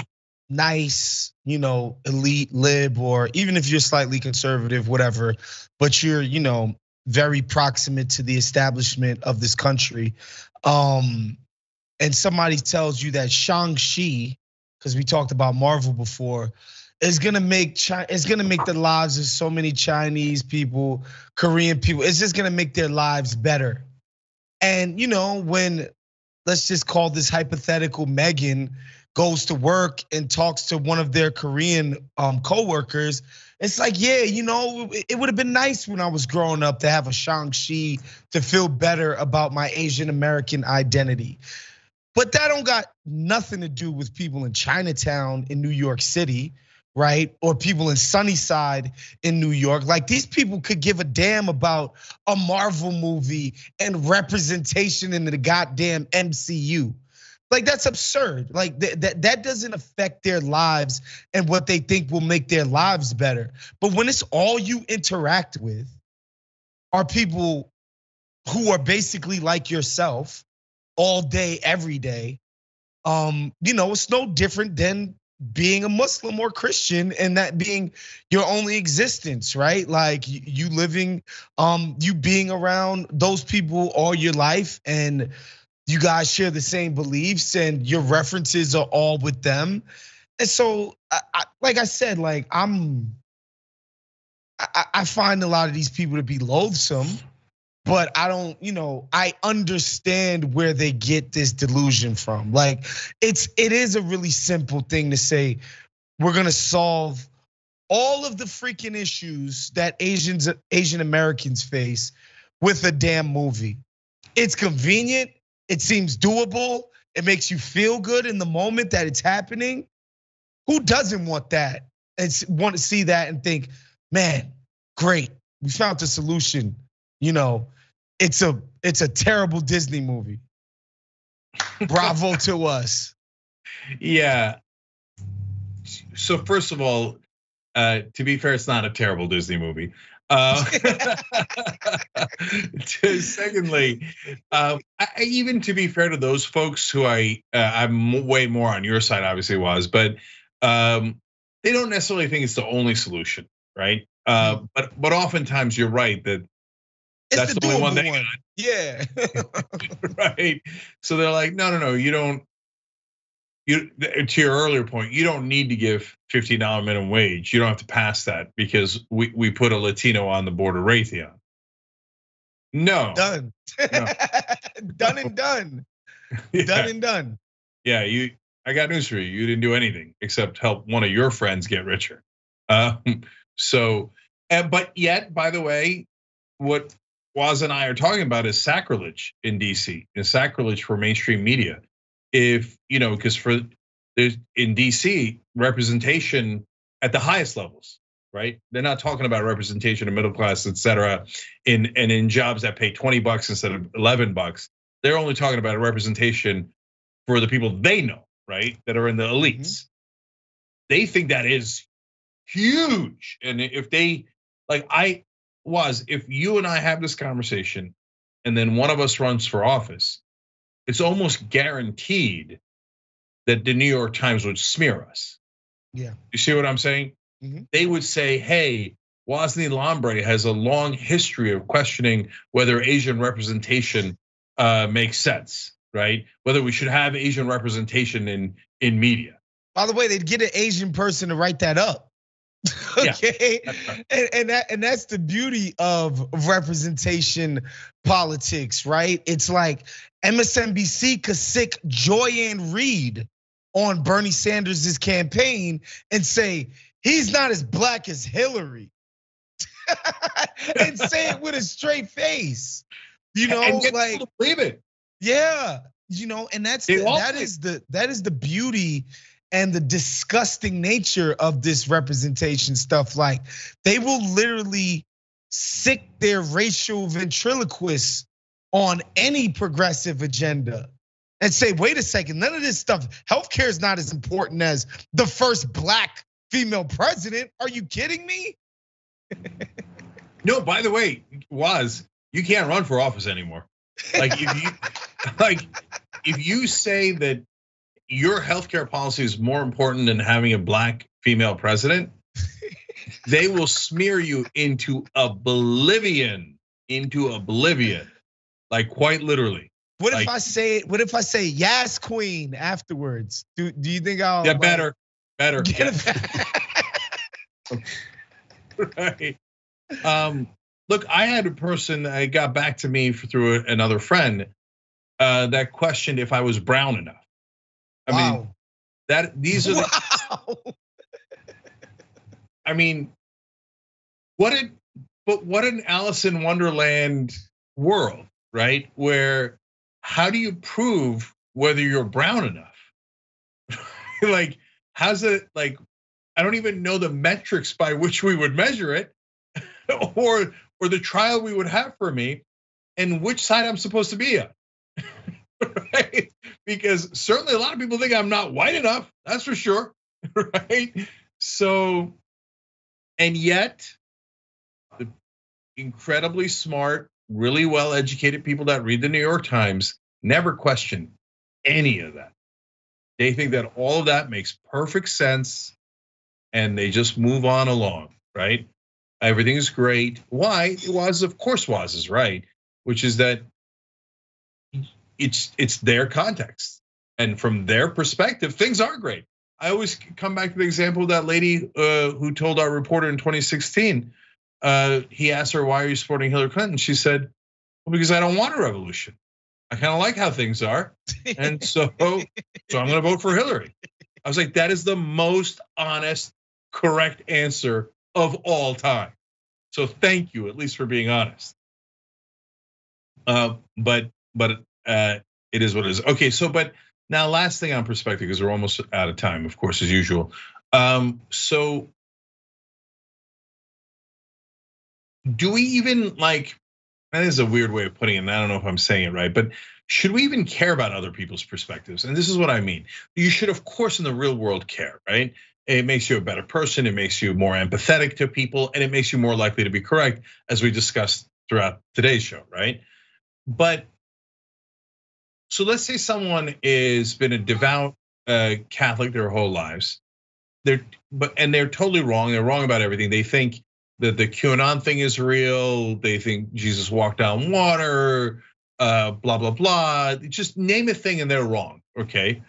nice, you know, elite lib or even if you're slightly conservative whatever, but you're, you know, very proximate to the establishment of this country. Um and somebody tells you that Shang-Chi because we talked about Marvel before is gonna make China, it's gonna make the lives of so many Chinese people, Korean people. It's just gonna make their lives better. And you know, when let's just call this hypothetical Megan goes to work and talks to one of their Korean um, co-workers, it's like, yeah, you know, it would have been nice when I was growing up to have a Shang-Chi to feel better about my Asian American identity. But that don't got nothing to do with people in Chinatown in New York City right? Or people in Sunnyside in New York. Like these people could give a damn about a Marvel movie and representation in the goddamn MCU. Like that's absurd. Like that that doesn't affect their lives and what they think will make their lives better. But when it's all you interact with are people who are basically like yourself all day every day um you know it's no different than being a Muslim or Christian and that being your only existence, right? Like you living, um, you being around those people all your life and you guys share the same beliefs and your references are all with them. And so, I, I, like I said, like I'm, I, I find a lot of these people to be loathsome but I don't, you know, I understand where they get this delusion from. Like it's it is a really simple thing to say we're going to solve all of the freaking issues that Asians Asian Americans face with a damn movie. It's convenient, it seems doable, it makes you feel good in the moment that it's happening. Who doesn't want that? And want to see that and think, "Man, great. We found the solution." You know, it's a it's a terrible Disney movie. Bravo to us. Yeah. So first of all, uh, to be fair, it's not a terrible Disney movie. Uh, secondly, uh, I, even to be fair to those folks who I uh, I'm way more on your side, obviously Waz, but um, they don't necessarily think it's the only solution, right? Uh, mm. but but oftentimes you're right that it's That's the, the only one they one. got. Yeah. right. So they're like, no, no, no, you don't. You to your earlier point, you don't need to give fifteen dollar minimum wage. You don't have to pass that because we we put a Latino on the board of Raytheon. No. Done. No. done and done. yeah. Done and done. Yeah, you. I got news for you. You didn't do anything except help one of your friends get richer. Um, so, but yet, by the way, what Waz and I are talking about is sacrilege in DC, is sacrilege for mainstream media. If you know, because for there's in DC representation at the highest levels, right? They're not talking about representation of middle class, et cetera, in and in jobs that pay 20 bucks instead of 11 bucks. They're only talking about a representation for the people they know, right? That are in the elites. Mm-hmm. They think that is huge. And if they like I was if you and I have this conversation and then one of us runs for office, it's almost guaranteed that the New York Times would smear us. Yeah. You see what I'm saying? Mm-hmm. They would say, hey, Wosny Lambre has a long history of questioning whether Asian representation uh, makes sense, right? Whether we should have Asian representation in in media. By the way, they'd get an Asian person to write that up. okay, and, and that and that's the beauty of representation politics, right? It's like MSNBC could sic Joy-Ann Reid on Bernie Sanders' campaign and say he's not as black as Hillary, and say it with a straight face. You know, and like believe it. Yeah, you know, and that's the, that is the that is the beauty and the disgusting nature of this representation stuff. Like they will literally sic their racial ventriloquists on any progressive agenda and say, wait a second, none of this stuff, healthcare is not as important as the first black female president. Are you kidding me? No, by the way, Waz you can't run for office anymore. Like if you like if you say that your healthcare policy is more important than having a black female president, they will smear you into oblivion, into oblivion, like quite literally. What like, if I say what if I say yes, queen afterwards? Do do you think I'll Yeah, better. Better. right. Um, look, I had a person that got back to me through another friend uh, that questioned if I was brown enough. I wow. mean, that these are the, wow. I mean, what it but what an Alice in Wonderland world, right? Where how do you prove whether you're brown enough? like, how's it like? I don't even know the metrics by which we would measure it, or or the trial we would have for me, and which side I'm supposed to be on. right? Because certainly a lot of people think I'm not white enough. That's for sure, right? So, and yet, the incredibly smart, really well educated people that read the New York Times never question any of that. They think that all of that makes perfect sense and they just move on along, right? Everything is great. Why? Waz of course Waz is right, which is that it's it's their context. And from their perspective, things are great. I always come back to the example of that lady uh, who told our reporter in 2016. Uh, he asked her, "Why are you supporting Hillary Clinton?" She said, "Well, because I don't want a revolution. I kind of like how things are, and so so I'm going to vote for Hillary." I was like, "That is the most honest correct answer of all time. So thank you, at least for being honest. Uh, but but uh, it is what it is. Okay, so but now last thing on perspective because we're almost out of time, of course, as usual. Um, so do we even like? That is a weird way of putting it. And I don't know if I'm saying it right, but should we even care about other people's perspectives? And this is what I mean. You should, of course, in the real world care, right? It makes you a better person. It makes you more empathetic to people, and it makes you more likely to be correct, as we discussed throughout today's show, right? But so let's say someone has been a devout uh, Catholic their whole lives. They're but and they're totally wrong. They're wrong about everything. They think that the QAnon thing is real. They think Jesus walked on water. Uh, blah blah blah. Just name a thing and they're wrong. Okay,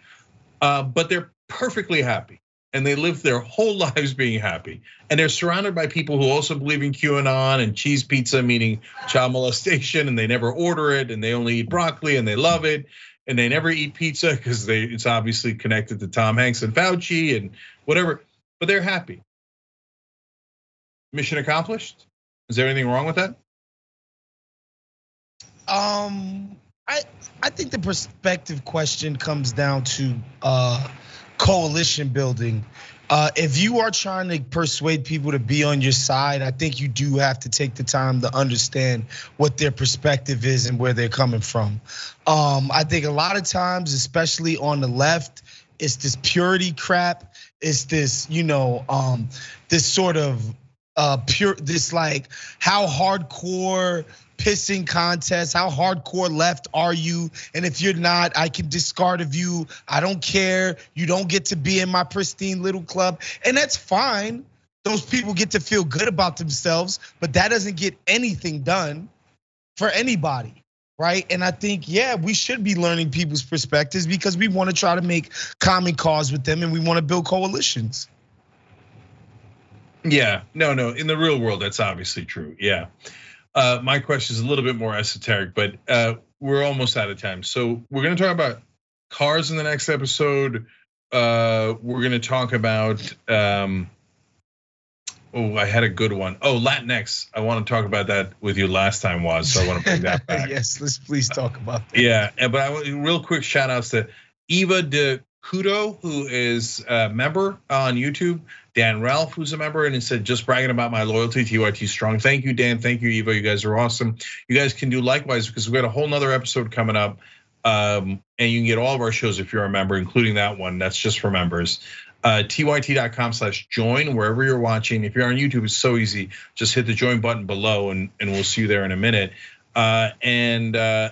uh, but they're perfectly happy and they live their whole lives being happy. And they're surrounded by people who also believe in QAnon and cheese pizza, meaning child molestation, and they never order it, and they only eat broccoli and they love it, and they never eat pizza because they it's obviously connected to Tom Hanks and Fauci and whatever. But they're happy. Mission accomplished. Is there anything wrong with that? Um, I I think the perspective question comes down to uh coalition building. Uh, if you are trying to persuade people to be on your side, I think you do have to take the time to understand what their perspective is and where they're coming from. Um, I think a lot of times, especially on the left, it's this purity crap. It's this, you know, um, this sort of uh, pure, this like how hardcore pissing contest. How hardcore left are you? And if you're not, I can discard of you. I don't care. You don't get to be in my pristine little club. And that's fine. Those people get to feel good about themselves, but that doesn't get anything done for anybody. Right. And I think, yeah, we should be learning people's perspectives because we want to try to make common cause with them and we want to build coalitions. Yeah, no, no. In the real world, that's obviously true. Yeah. Uh, my question is a little bit more esoteric, but uh, we're almost out of time. So we're going to talk about cars in the next episode. Uh, we're going to talk about. Um, oh, I had a good one. Oh, Latinx. I want to talk about that with you last time Waz. So I want to bring that back. yes, let's please talk about that. Yeah, but I want real quick shout outs to Eva de Kudo, who is a member on YouTube. Dan Ralph, who's a member, and he said, just bragging about my loyalty to UIT Strong. Thank you, Dan. Thank you, Eva. You guys are awesome. You guys can do likewise because we've got a whole nother episode coming up. Um, and you can get all of our shows if you're a member, including that one. That's just for members. Uh, tyt.com slash join wherever you're watching. If you're on YouTube, it's so easy. Just hit the join button below, and and we'll see you there in a minute. Uh, and uh,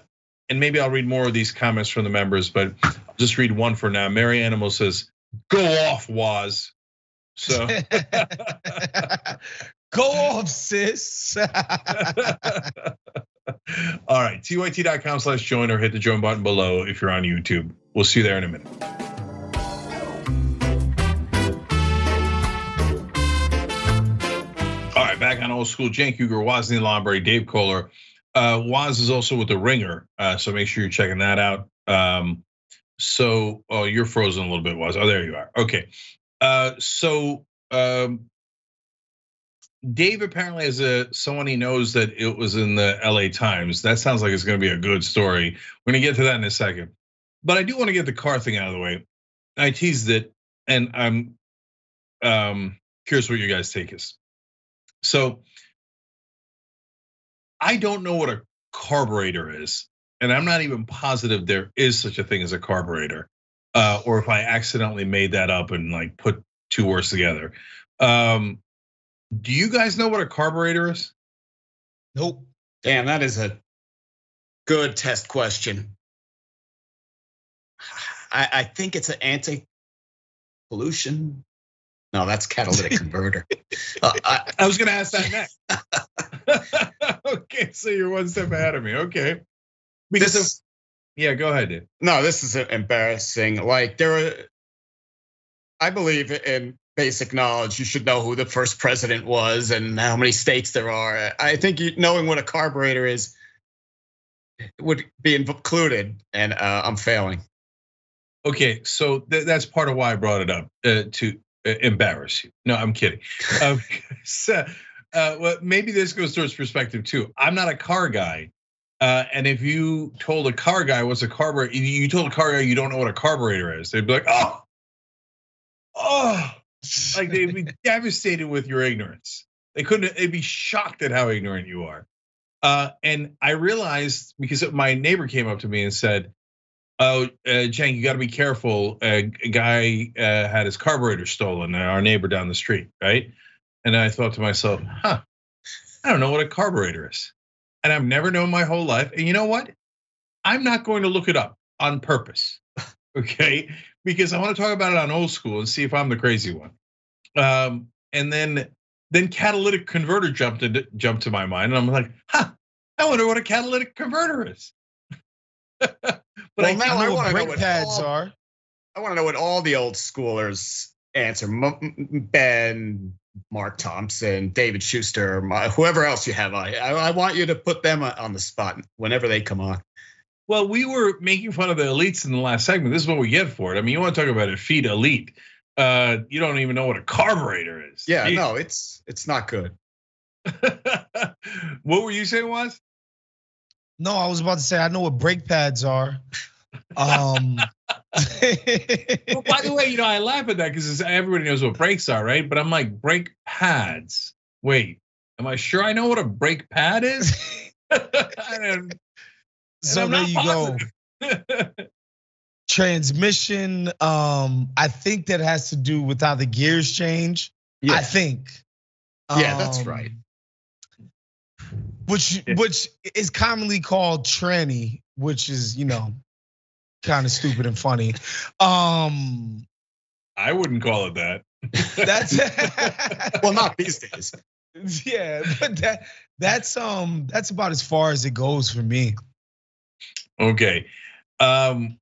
and maybe I'll read more of these comments from the members, but I'll just read one for now. Mary Animal says, "Go off, Waz." So. Go off, sis. All right, tyt.com slash join or hit the join button below if you're on YouTube. We'll see you there in a minute. All right, back on old school. Cenk Uygur, Wosny Lambre, Dave Koller. Uh, Waz is also with the Ringer, uh, so make sure you're checking that out. Um, so, oh, you're frozen a little bit, Waz. Oh, there you are. Okay. Uh, so um, Dave apparently has a someone he knows that it was in the LA Times. That sounds like it's going to be a good story. We're going to get to that in a second. But I do want to get the car thing out of the way. I teased it, and I'm um, curious what you guys take is. So I don't know what a carburetor is, and I'm not even positive there is such a thing as a carburetor, uh, or if I accidentally made that up and like put two words together. Um, do you guys know what a carburetor is? Nope. Damn, that is a good test question. I, I think it's an anti-pollution. No, that's catalytic converter. Uh, I, I, was going to ask that next. okay, so you're one step ahead of me. Okay. Because this, of, yeah, go ahead. Dude. No, this is embarrassing. Like there are, I believe in basic knowledge. You should know who the first president was and how many states there are. I think knowing what a carburetor is would be included, and uh, I'm failing. Okay, so th- that's part of why I brought it up uh, to embarrass you. No, I'm kidding. um, so, uh, well, maybe this goes towards perspective too. I'm not a car guy. Uh, and if you told a car guy what's a carburetor, you told a car guy you don't know what a carburetor is, they'd be like, oh, oh, like they'd be devastated with your ignorance. They couldn't. They'd be shocked at how ignorant you are. Uh, and I realized because my neighbor came up to me and said, "Oh, uh, Cenk, you got to be careful. a guy uh, had his carburetor stolen. Uh, our neighbor down the street, right?" And I thought to myself, "Huh, I don't know what a carburetor is, and I've never known my whole life. And you know what? I'm not going to look it up on purpose, okay? Because I want to talk about it on old school and see if I'm the crazy one." Um, and then then catalytic converter jumped into, jumped to my mind, and I'm like, huh, I wonder what a catalytic converter is. But well, I, now I, want to know what pads all, are. I want to know what all the old schoolers answer. Ben, Mark Thompson, David Shuster, whoever else you have. I, I want you to put them on the spot whenever they come on. Well, we were making fun of the elites in the last segment. This is what we get for it. I mean, you want to talk about a feed elite uh, you don't even know what a carburetor is. Yeah, Jeez. no, it's it's not good. what were you saying Waz? No, I was about to say I know what brake pads are. Um well, by the way, you know, I laugh at that because everybody knows what brakes are, right? But I'm like, brake pads. Wait, am I sure I know what a brake pad is? so there you positive. go transmission. Um, I think that has to do with how the gears change. Yeah. I think. Yeah, um, that's right. Which yeah. which is commonly called tranny, which is you know kind of stupid and funny. Um, I wouldn't call it that. That's well, not these days. Yeah, but that that's um that's about as far as it goes for me. Okay. Um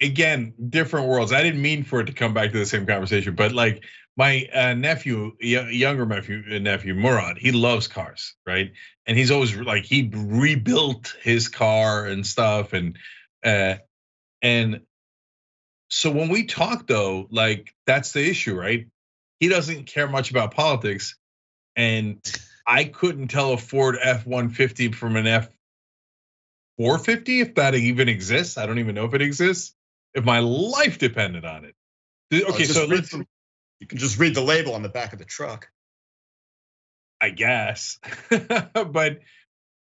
again, different worlds. I didn't mean for it to come back to the same conversation, but like my uh, nephew, younger nephew, uh, nephew Murad, he loves cars, right? And he's always like he rebuilt his car and stuff, and uh, and so when we talk though, like that's the issue, right? He doesn't care much about politics, and I couldn't tell a Ford F one fifty from an F 450 if that even exists. I don't even know if it exists if my life depended on it. Oh, okay, so let's. You can just read the label on the back of the truck. I guess, but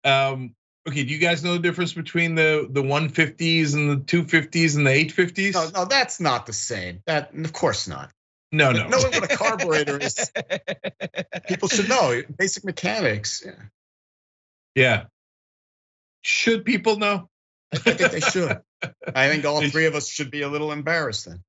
um, Okay, do you guys know the difference between the the 150s and the 250s and the 850s? No, no, that's not the same. That of course not. No, no. Knowing what a carburetor is, people should know basic mechanics. Yeah. Yeah. Should people know? I think they should. I think all three of us should be a little embarrassed then.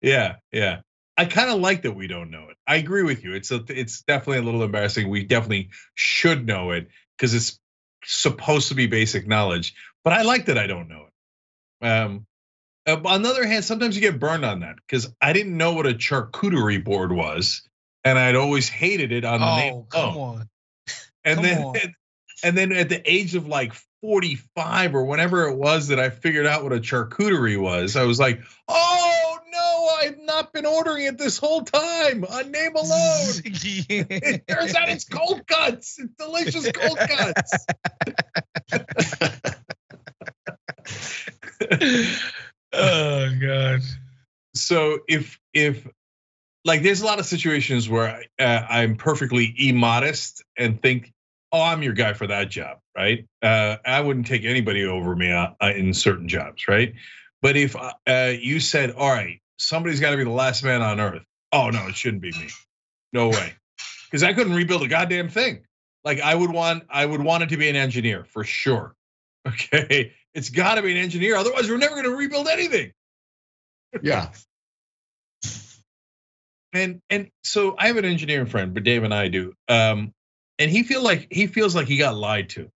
Yeah, yeah. I kind of like that we don't know it. I agree with you. It's a, it's definitely a little embarrassing. We definitely should know it because it's supposed to be basic knowledge. But I like that I don't know it. Um, uh, on the other hand, sometimes you get burned on that because I didn't know what a charcuterie board was, and I'd always hated it on the oh, name. Come oh, on. And come then, on. and then at the age of like 45 or whenever it was that I figured out what a charcuterie was, I was like, oh I've not been ordering it this whole time on name alone. it turns out it's cold cuts. It's delicious cold cuts. oh god. So if if like there's a lot of situations where uh, I'm perfectly immodest and think, oh, I'm your guy for that job, right? Uh, I wouldn't take anybody over me uh in certain jobs, right? But if uh, you said, all right, somebody's got to be the last man on earth, oh no, it shouldn't be me, no way, because I couldn't rebuild a goddamn thing. Like I would want, I would want it to be an engineer for sure. Okay, it's got to be an engineer. Otherwise, we're never going to rebuild anything. Yeah. and and so I have an engineering friend, but Dave and I do. Um, and he feel like he feels like he got lied to.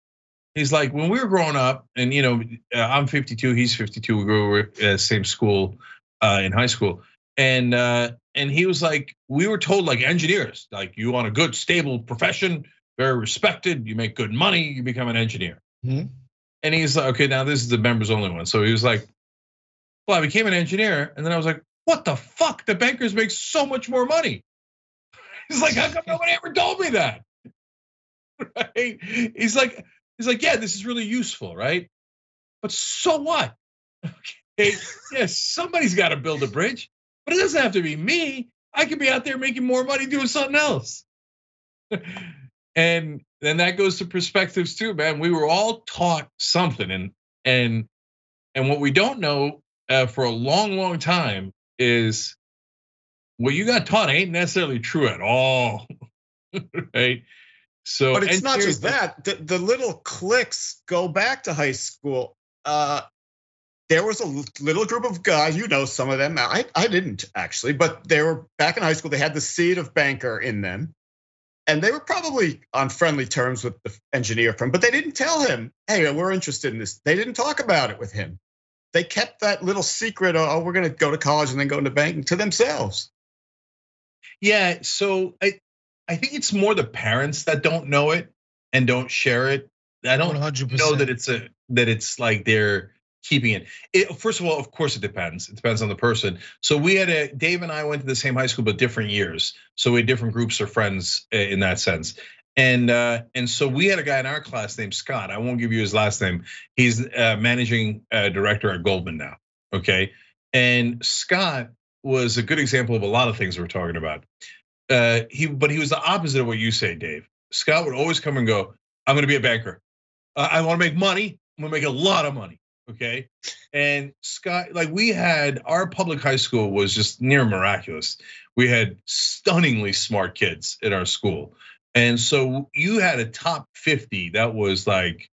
He's like when we were growing up, and you know, uh, I'm 52, he's 52. We grew up at same school uh, in high school, and uh, and he was like, we were told like engineers, like you want a good stable profession, very respected, you make good money, you become an engineer. Mm-hmm. And he's like, okay, now this is the members only one. So he was like, well, I became an engineer. And then I was like, what the fuck? The bankers make so much more money. He's like, how come nobody ever told me that? Right? He's like, he's like, yeah, this is really useful, right? But so what? Okay, yeah, somebody's got to build a bridge, but it doesn't have to be me. I could be out there making more money doing something else. and then that goes to perspectives too, man. We were all taught something, and and and what we don't know uh, for a long, long time is what you got taught ain't necessarily true at all, right? So, but it's not just that. The, the, little clicks go back to high school. Uh, there was a little group of guys, you know, some of them. I, I didn't actually, but they were back in high school. They had the seed of banker in them and they were probably on friendly terms with the engineer firm, but they didn't tell him, hey, we're interested in this. They didn't talk about it with him. They kept that little secret, oh, we're going to go to college and then go into banking to themselves. Yeah, so I, I think it's more the parents that don't know it and don't share it. I don't 100%. know that it's a that it's like they're keeping it. it. First of all, of course, it depends. It depends on the person. So we had a Dave and I went to the same high school, but different years. So we had different groups of friends in that sense. And uh, and so we had a guy in our class named Scott. I won't give you his last name. He's uh, managing uh, director at Goldman now. Okay, and Scott was a good example of a lot of things we're talking about. Uh, he, but he was the opposite of what you say, Dave. Scott would always come and go. I'm going to be a banker. I want to make money. I'm going to make a lot of money. Okay. And Scott, like we had our public high school was just near miraculous. We had stunningly smart kids at our school. And so you had a top 50 that was like,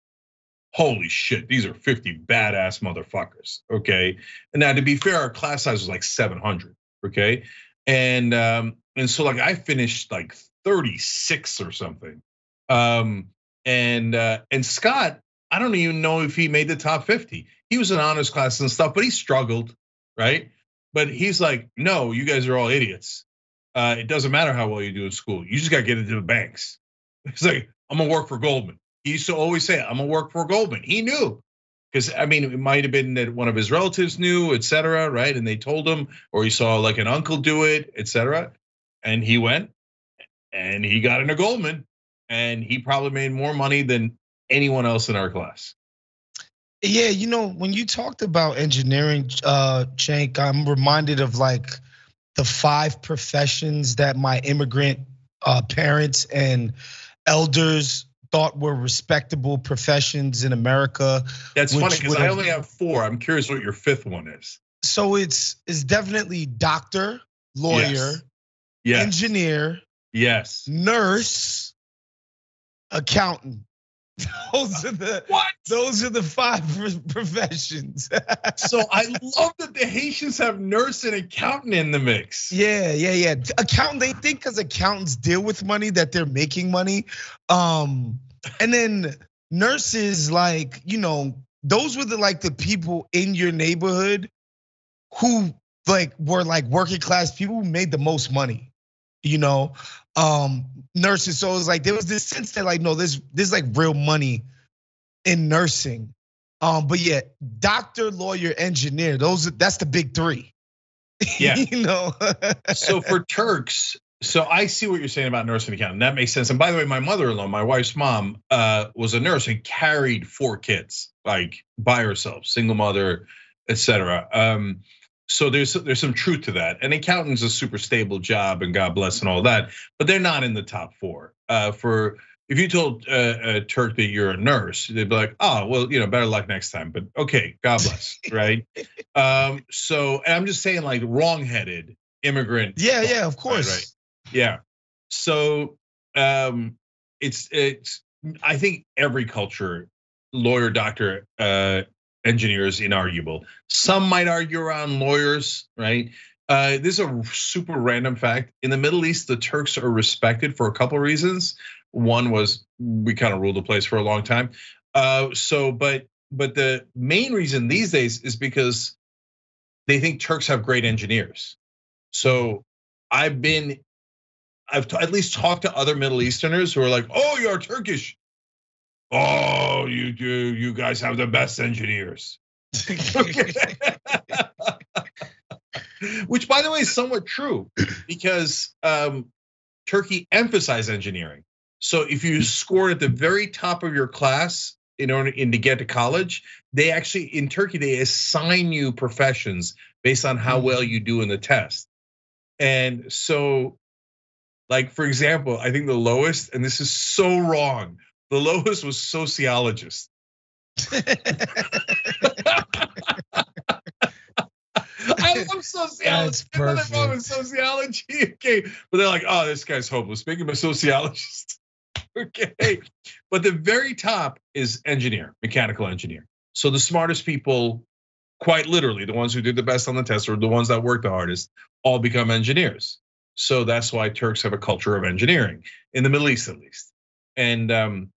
holy shit, these are 50 badass motherfuckers. Okay. And now to be fair, our class size was like 700. Okay. And um, and so like I finished like 36 or something. Um, and uh, and Scott I don't even know if he made the top 50. He was in honors class and stuff, but he struggled, right? But he's like, no, you guys are all idiots. Uh, it doesn't matter how well you do in school. You just got to get into the banks. He's like, I'm gonna work for Goldman. He used to always say, I'm gonna work for Goldman. He knew, because I mean, it might have been that one of his relatives knew, et cetera, right? And they told him, or he saw like an uncle do it, et cetera. And he went and he got into Goldman, and he probably made more money than anyone else in our class. Yeah, you know, when you talked about engineering, uh, Cenk, I'm reminded of like the five professions that my immigrant uh, parents and elders thought were respectable professions in America. That's funny because I only have four. I'm curious what your fifth one is. So it's it's definitely doctor, lawyer, yes. Yes. engineer, yes, nurse, accountant. Those are the what? Those are the five professions. so I love that the Haitians have nurse and accountant in the mix. Yeah, yeah, yeah. Accountant. They think because accountants deal with money that they're making money. Um, and then nurses, like you know, those were the like the people in your neighborhood who like were like working class people who made the most money. You know, um, nurses. So it was like there was this sense that like no, there's there's like real money in nursing. Um, but yeah, doctor, lawyer, engineer, those that's the big three. Yeah. you know. so for Turks, so I see what you're saying about nursing accountant. That makes sense. And by the way, my mother-in-law, my wife's mom, uh, was a nurse and carried four kids, like by herself, single mother, etc. Um, so there's there's some truth to that. An accountant's a super stable job, and God bless and all that, but they're not in the top four. Uh, for if you told uh, a Turk that you're a nurse, they'd be like, "Oh, well, you know, better luck next time." But okay, God bless, right? Um, so I'm just saying, like, wrong-headed immigrant. Yeah, yeah, of course. Right, right. Yeah. So um, it's it's. I think every culture, lawyer, doctor, uh, engineer is inarguable. Some might argue around lawyers, right? Uh, this is a super random fact. In the Middle East, the Turks are respected for a couple of reasons. One was we kind of ruled the place for a long time. Uh, so, but but the main reason these days is because they think Turks have great engineers. So I've been, I've at least talked to other Middle Easterners who are like, "Oh, you're Turkish oh, you do, you guys have the best engineers. Which, by the way, is somewhat true because um, Turkey emphasized engineering. So if you scored at the very top of your class in order in to get to college, they actually in Turkey they assign you professions based on how well you do in the test. And so, like for example, I think the lowest, and this is so wrong, the lowest was sociologist. I love sociology. That's perfect. sociology. Okay, but they're like, oh, this guy's hopeless. Make him a sociologist. okay, but the very top is engineer, mechanical engineer. So the smartest people, quite literally, the ones who did the best on the test or the ones that worked the hardest, all become engineers. So that's why Turks have a culture of engineering in the Middle East, at least. And um,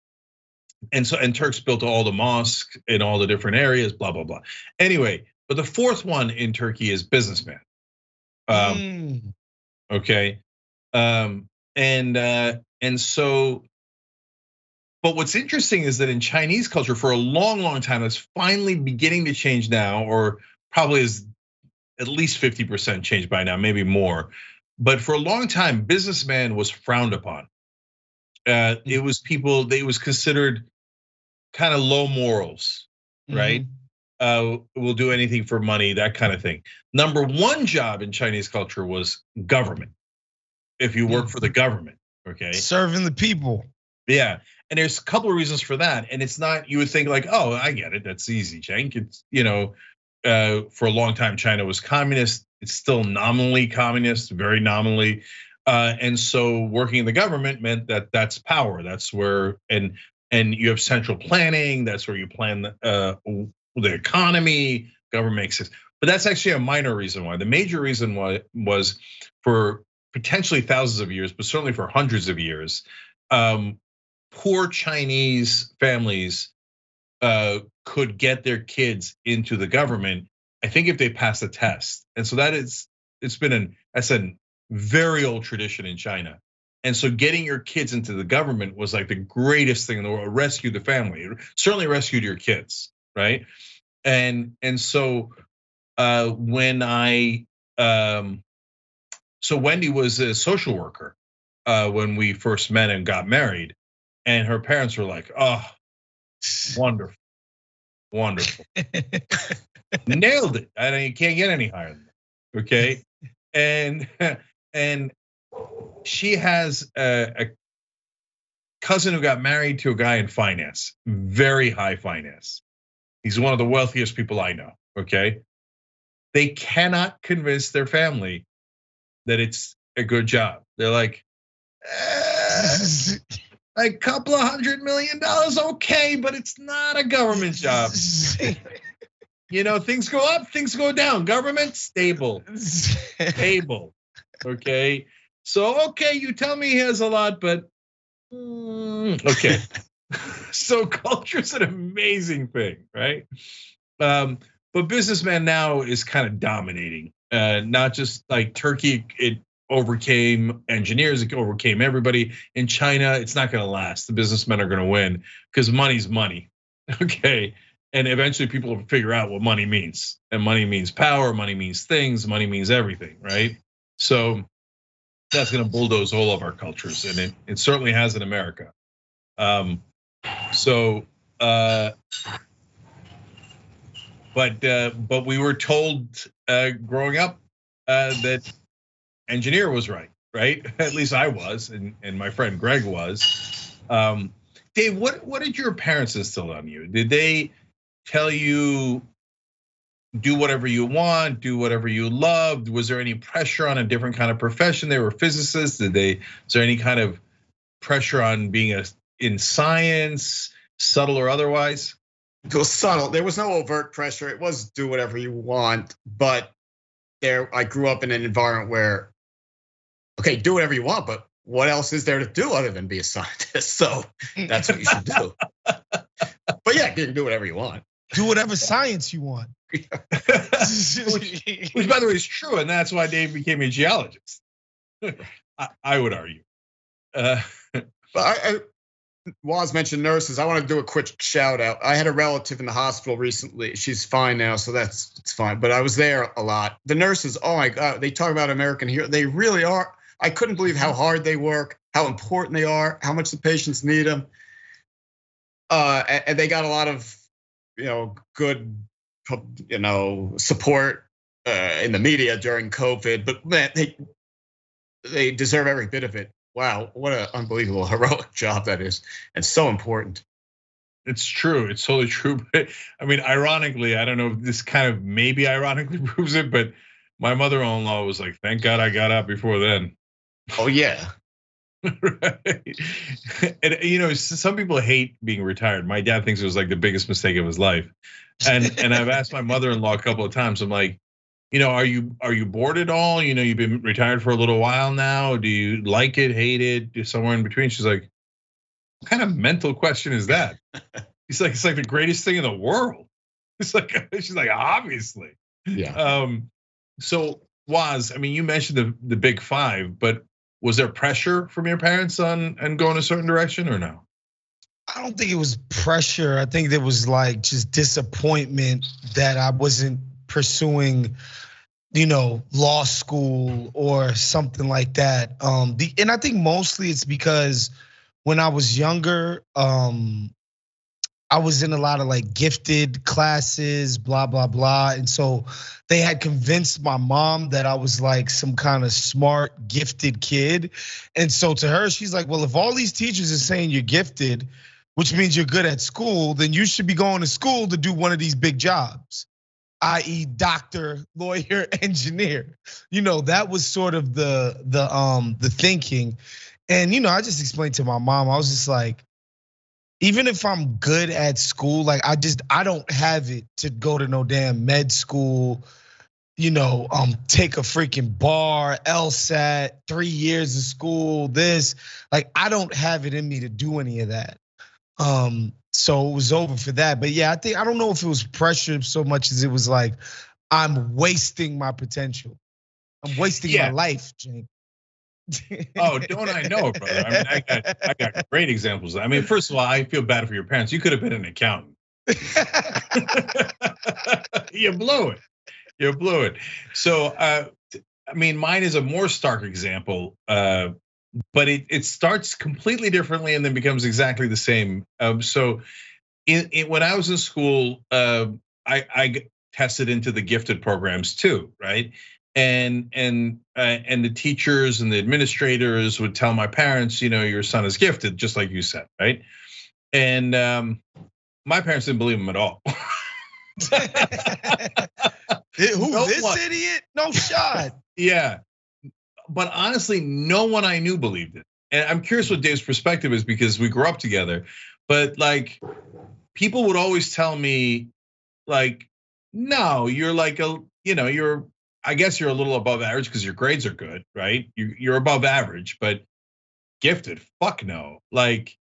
and so and Turks built all the mosques in all the different areas, blah blah blah. Anyway, but the fourth one in Turkey is businessman. Um, mm. Okay, um, and uh, and so, but what's interesting is that in Chinese culture, for a long, long time, that's finally beginning to change now, or probably is at least fifty percent changed by now, maybe more. But for a long time, businessman was frowned upon. Uh, it was people, they was considered kind of low morals, right? Mm-hmm. Uh, will do anything for money, that kind of thing. Number one job in Chinese culture was government. If you work for the government, okay, serving the people. Yeah, and there's a couple of reasons for that, and it's not. You would think like, oh, I get it. That's easy, Cenk. It's you know, uh, for a long time China was communist. It's still nominally communist, very nominally. Uh, and so working in the government meant that that's power. That's where and and you have central planning. That's where you plan the, uh, the economy. Government makes it, but that's actually a minor reason why. The major reason why was for potentially thousands of years, but certainly for hundreds of years, um, poor Chinese families uh, could get their kids into the government. I think if they pass a test, and so that is it's been an that's a very old tradition in China. And so getting your kids into the government was like the greatest thing in the world. Rescued the family. It certainly rescued your kids, right? And and so uh, when I um, so Wendy was a social worker uh, when we first met and got married, and her parents were like, "Oh, wonderful, wonderful, nailed it." I mean, you can't get any higher than that. Okay, and and she has a, a cousin who got married to a guy in finance, very high finance. He's one of the wealthiest people I know. Okay. They cannot convince their family that it's a good job. They're like, eh, a couple of hundred million dollars, okay, but it's not a government job. you know, things go up, things go down. Government stable, stable. Okay, so okay, you tell me he has a lot, but mm, okay. so culture is an amazing thing, right? Um, but businessman now is kind of dominating. Uh, not just like Turkey, it overcame engineers, it overcame everybody. In China, it's not going to last. The businessmen are going to win because money's money. Okay. And eventually people will figure out what money means. And money means power, money means things, money means everything, right? So that's going to bulldoze all of our cultures. And it, it certainly has in America. Um, so, uh, but uh, but we were told uh, growing up uh, that engineer was right, right? At least I was, and, and my friend Greg was. Um, Dave, what what did your parents instill on you? Did they tell you do whatever you want, do whatever you loved? Was there any pressure on a different kind of profession? They were physicists. Did they? Is there any kind of pressure on being a in science, subtle or otherwise? It was subtle. There was no overt pressure. It was do whatever you want, but there I grew up in an environment where okay, do whatever you want, but what else is there to do other than be a scientist? So that's what you should do. but yeah, you can do whatever you want. Do whatever science you want. which, which, by the way, is true, and that's why Dave became a geologist. I, I, would argue. Uh, but I, I, Waz mentioned nurses. I want to do a quick shout out. I had a relative in the hospital recently. She's fine now, so that's it's fine. But I was there a lot. The nurses, oh my god, they talk about American hero. They really are. I couldn't believe how hard they work, how important they are, how much the patients need them. Uh, and they got a lot of, you know, good, you know, support uh, in the media during COVID. But man, they they deserve every bit of it. Wow, what an unbelievable heroic job that is, and so important. It's true. It's totally true. But I mean, ironically, I don't know if this kind of maybe ironically proves it, but my mother-in-law was like, "Thank God I got out before then." Oh yeah. right. And you know, some people hate being retired. My dad thinks it was like the biggest mistake of his life. And and I've asked my mother-in-law a couple of times. I'm like, you know, are you are you bored at all? You know, you've been retired for a little while now. Do you like it, hate it, somewhere in between? She's like, what kind of mental question is that? He's like, it's like the greatest thing in the world. It's like she's like, obviously. Yeah. Um, so Waz, I mean, you mentioned the the big five, but was there pressure from your parents on and going a certain direction or no? I don't think it was pressure. I think there was like just disappointment that I wasn't pursuing, you know, law school or something like that. Um, the and I think mostly it's because when I was younger, um, I was in a lot of like gifted classes, blah, blah, blah. And so they had convinced my mom that I was like some kind of smart, gifted kid. And so to her, she's like, well, if all these teachers are saying you're gifted, which means you're good at school, then you should be going to school to do one of these big jobs, i.e., doctor, lawyer, engineer. You know, that was sort of the the um the thinking. And you know, I just explained to my mom, I was just like, even if I'm good at school, like I just I don't have it to go to no damn med school, you know, um, take a freaking bar, LSAT, three years of school, this. Like I don't have it in me to do any of that. Um, so it was over for that. But yeah, I think I don't know if it was pressure so much as it was like I'm wasting my potential. I'm wasting yeah. my life, Jake oh, don't I know, brother? I mean, I got I got great examples. I mean, first of all, I feel bad for your parents. You could have been an accountant. you blew it. You blew it. So, uh, I mean, mine is a more stark example, uh, but it it starts completely differently and then becomes exactly the same. Um, so, in, in, when I was in school, uh, I, I tested into the gifted programs too, right? And and uh, and the teachers and the administrators would tell my parents, you know, your son is gifted, just like you said, right? And um, my parents didn't believe him at all. Who no this one. idiot? No shot. yeah, but honestly, no one I knew believed it. And I'm curious what Dave's perspective is because we grew up together. But like, people would always tell me, like, no, you're like a, you know, you're, I guess you're a little above average because your grades are good, right? You're above average, but gifted, fuck no. Like,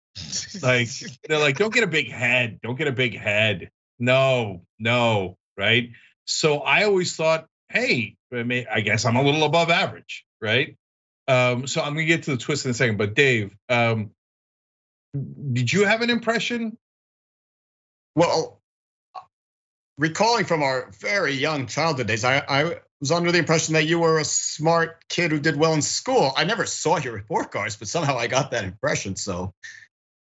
like they're like, don't get a big head, don't get a big head. No, no, right? So I always thought, hey, I guess I'm a little above average, right? Um, so I'm gonna get to the twist in a second. But Dave, um, did you have an impression? Well, recalling from our very young childhood days, I, I was under the impression that you were a smart kid who did well in school. I never saw your report cards, but somehow I got that impression. So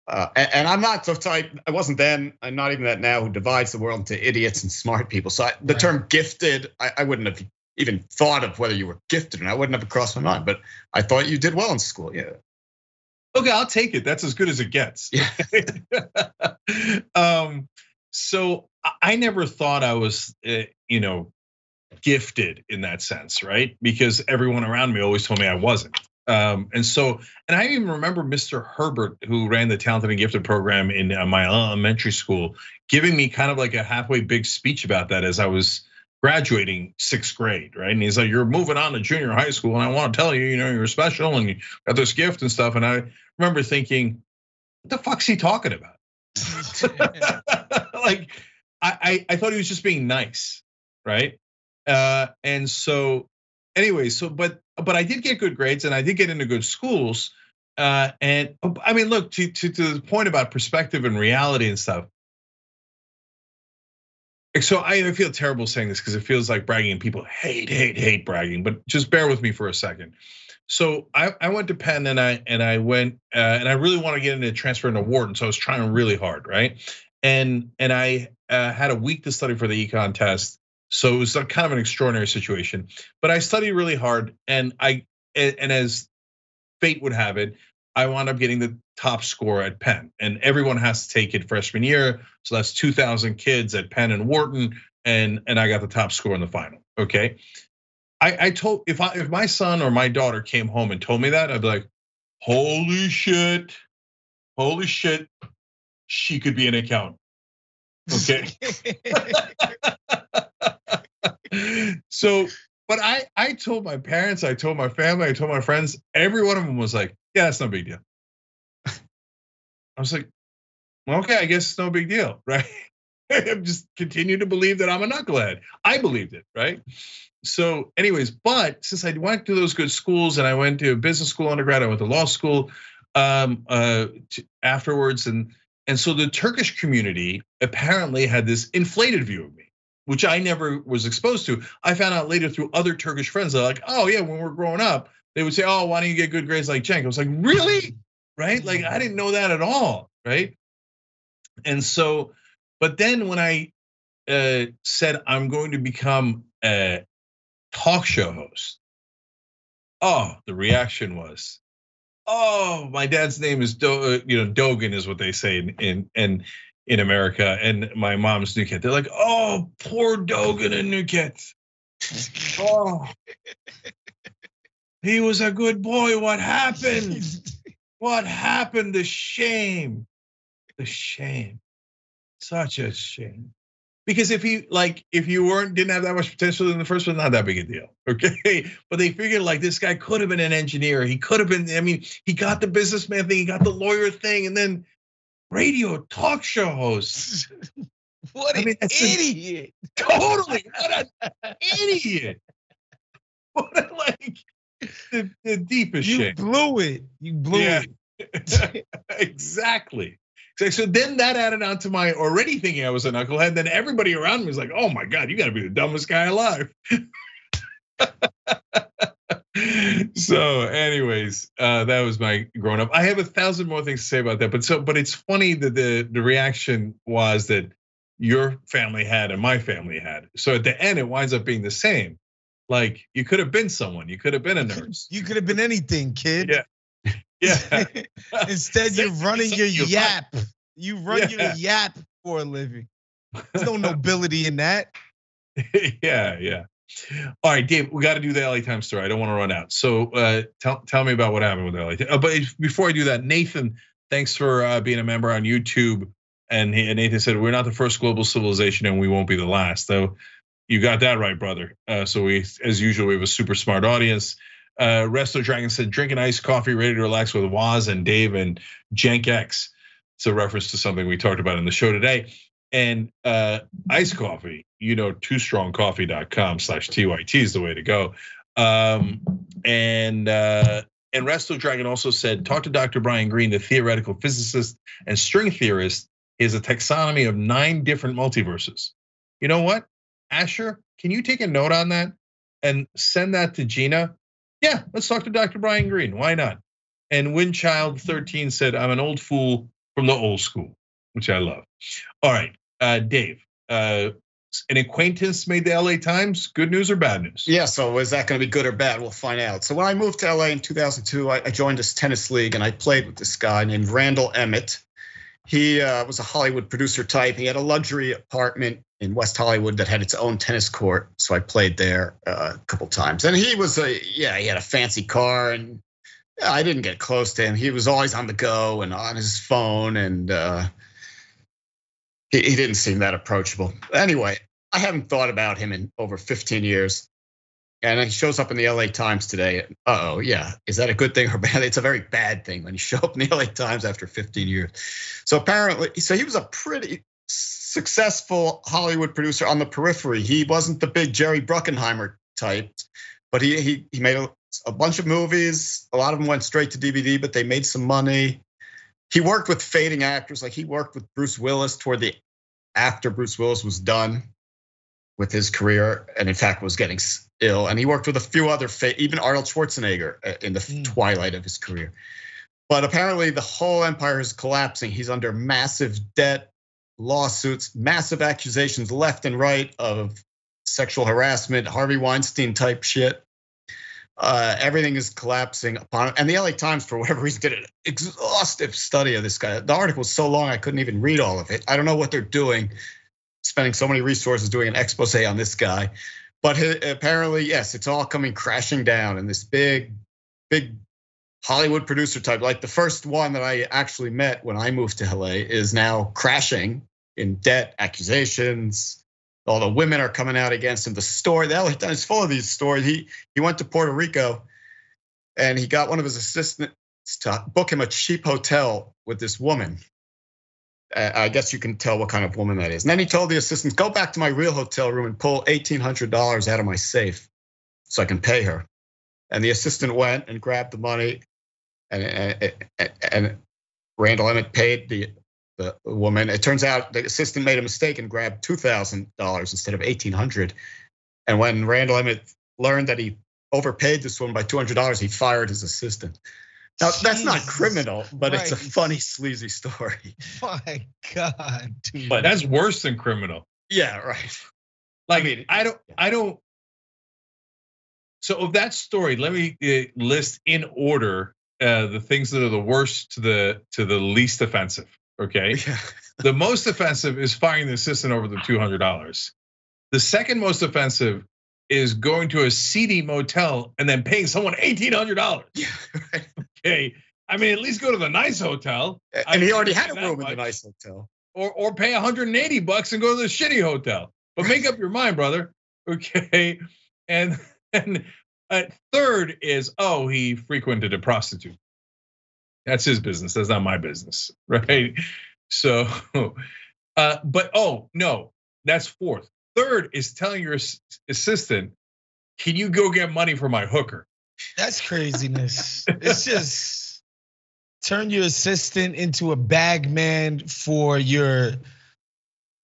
uh, and, and, I'm not the type. I wasn't then. I'm not even that now. Who divides the world into idiots and smart people? So I, the right. term gifted, I, I, wouldn't have even thought of whether you were gifted, and I wouldn't have crossed my mind. But I thought you did well in school. Yeah. Okay, I'll take it. That's as good as it gets. Yeah. um, so I never thought I was, uh, you know, gifted in that sense, right? Because everyone around me always told me I wasn't. Um, and so, and I even remember Mr. Herbert, who ran the Talented and Gifted program in uh, my elementary school, giving me kind of like a halfway big speech about that as I was graduating sixth grade, right? And he's like, "You're moving on to junior high school, and I want to tell you, you know, you're special, and you got this gift and stuff." And I remember thinking, "What the fuck's he talking about?" like, I, I thought he was just being nice, right? Uh, and so, anyway, so but but I did get good grades and I did get into good schools. Uh, and I mean, look to, to to the point about perspective and reality and stuff. So I feel terrible saying this because it feels like bragging, and people hate, hate, hate bragging. But just bear with me for a second. So I, I went to Penn and I and I went uh, and I really want to get into transfer into Wharton, so I was trying really hard, right? And and I uh, had a week to study for the econ test, so it was a kind of an extraordinary situation. But I studied really hard, and I and as fate would have it, I wound up getting the top score at Penn, and everyone has to take it freshman year. So that's 2,000 kids at Penn and Wharton, and and I got the top score in the final. Okay, I, I told if I if my son or my daughter came home and told me that, I'd be like, holy shit, holy shit, she could be an accountant. Okay. so, but I I told my parents, I told my family, I told my friends, every one of them was like, yeah, that's no big deal. I was like, well, okay, I guess it's no big deal, right? I'm just continue to believe that I'm a knucklehead. I believed it, right? So, anyways, but since I went to those good schools and I went to business school undergrad, I went to law school um, uh, afterwards, and and so the Turkish community apparently had this inflated view of me which I never was exposed to. I found out later through other Turkish friends. They're like, oh yeah, when we're growing up, they would say, oh, why don't you get good grades like Cenk? I was like, really? Right? Like I didn't know that at all, right? And so, but then when I uh, said I'm going to become a talk show host, oh, the reaction was, oh, my dad's name is Do, uh, you know Dogan is what they say in, in and in America, and my mom's Nükhet. They're like, oh, poor Dogan and Nükhet. oh, he was a good boy. What happened? What happened? The shame. The shame. Such a shame. Because if you like, if you weren't didn't have that much potential in the first one, not that big a deal. Okay. But they figured like this guy could have been an engineer. He could have been, I mean, he got the businessman thing, he got the lawyer thing, and then radio talk show host. what an I mean, idiot! A, totally, what an idiot! What a, like the, the deepest you shit. You blew it. You blew yeah. it. exactly. So then that added on to my already thinking I was a knucklehead. Then everybody around me was like, "Oh my god, you got to be the dumbest guy alive." So anyways uh, that was my growing up i have a thousand more things to say about that but so but it's funny that the the reaction was that your family had and my family had so at the end it winds up being the same Like you could have been someone. You could have been a nurse. You could have been anything, kid. Yeah. Yeah. Instead, you're running your yap. You run yeah. your yap for a living. There's no nobility in that. yeah, yeah. All right, Dave, we got to do the LA Times story. I don't want to run out. So uh, tell tell me about what happened with LA. Uh, but before I do that, Nathan, thanks for uh, being a member on YouTube. And, he, and Nathan said we're not the first global civilization, and we won't be the last. So you got that right, brother. Uh, so we, as usual, we have a super smart audience. Uh, Resto Dragon said, drinking iced coffee, ready to relax with Waz and Dave and Cenk X. It's a reference to something we talked about in the show today. And uh, iced coffee, you know, twostrongcoffee.com slash TYT is the way to go. Um, and uh, and Resto Dragon also said, talk to Dr. Brian Greene, the theoretical physicist and string theorist, is a taxonomy of nine different multiverses. You know what? Asher, can you take a note on that and send that to Gina? Yeah, let's talk to Dr. Brian Greene. Why not? And Windchild13 said, I'm an old fool from the old school, which I love. All right, uh, Dave, uh, an acquaintance made the LA Times. Good news or bad news? Yeah. So is that going to be good or bad? We'll find out. So when I moved to LA in 2002, I, I joined this tennis league and I played with this guy named Randall Emmett. He uh, was a Hollywood producer type. He had a luxury apartment in West Hollywood that had its own tennis court. So I played there uh, a couple times. And he was a yeah, he had a fancy car, and I didn't get close to him. He was always on the go and on his phone, and uh, he, he didn't seem that approachable. Anyway, I haven't thought about him in over 15 years. And he shows up in the LA Times today. oh, yeah. Is that a good thing or bad? It's a very bad thing when you show up in the LA Times after 15 years. So apparently, so he was a pretty successful Hollywood producer on the periphery. He wasn't the big Jerry Bruckheimer type, but he he he made a, a bunch of movies. A lot of them went straight to DVD, but they made some money. He worked with fading actors, like he worked with Bruce Willis toward the after Bruce Willis was done with his career, and in fact was getting ill. And he worked with a few other, even Arnold Schwarzenegger uh, in the mm. twilight of his career. But apparently, the whole empire is collapsing. He's under massive debt lawsuits, massive accusations left and right of sexual harassment, Harvey Weinstein type shit. Uh, everything is collapsing upon him. And the LA Times, for whatever reason, did an exhaustive study of this guy. The article was so long I couldn't even read all of it. I don't know what they're doing, spending so many resources doing an expose on this guy. But apparently, yes, it's all coming crashing down. And this big, big Hollywood producer type, like the first one that I actually met when I moved to LA, is now crashing in debt, accusations. All the women are coming out against him. The story, Times is full of these stories. He he went to Puerto Rico, and he got one of his assistants to book him a cheap hotel with this woman. I guess you can tell what kind of woman that is. And then he told the assistant, "Go back to my real hotel room and pull eighteen hundred dollars out of my safe, so I can pay her." And the assistant went and grabbed the money, and and, and Randall Emmett paid the the woman. It turns out the assistant made a mistake and grabbed two thousand dollars instead of eighteen hundred. And when Randall Emmett learned that he overpaid this woman by two hundred dollars, he fired his assistant. Now Jeez. that's not criminal, but right. it's a funny, sleazy story. My God, dude. But that's worse than criminal. Yeah, right. Like I, mean, I don't, I don't. So of that story, let me uh, list in order uh, the things that are the worst to the to the least offensive. Okay. Yeah. the most offensive is firing the assistant over the $200. The second most offensive is going to a seedy motel and then paying someone $1,800. Yeah, right. Okay. I mean, at least go to the nice hotel. And I he already had a room much. in the nice hotel. Or, or pay 180 bucks and go to the shitty hotel. But make up your mind, brother. Okay. And and uh, third is, oh, he frequented a prostitute. That's his business. That's not my business, right? So, uh, but oh no, that's fourth. Third is telling your assistant, "Can you go get money for my hooker?" That's craziness. it's just turn your assistant into a bag man for your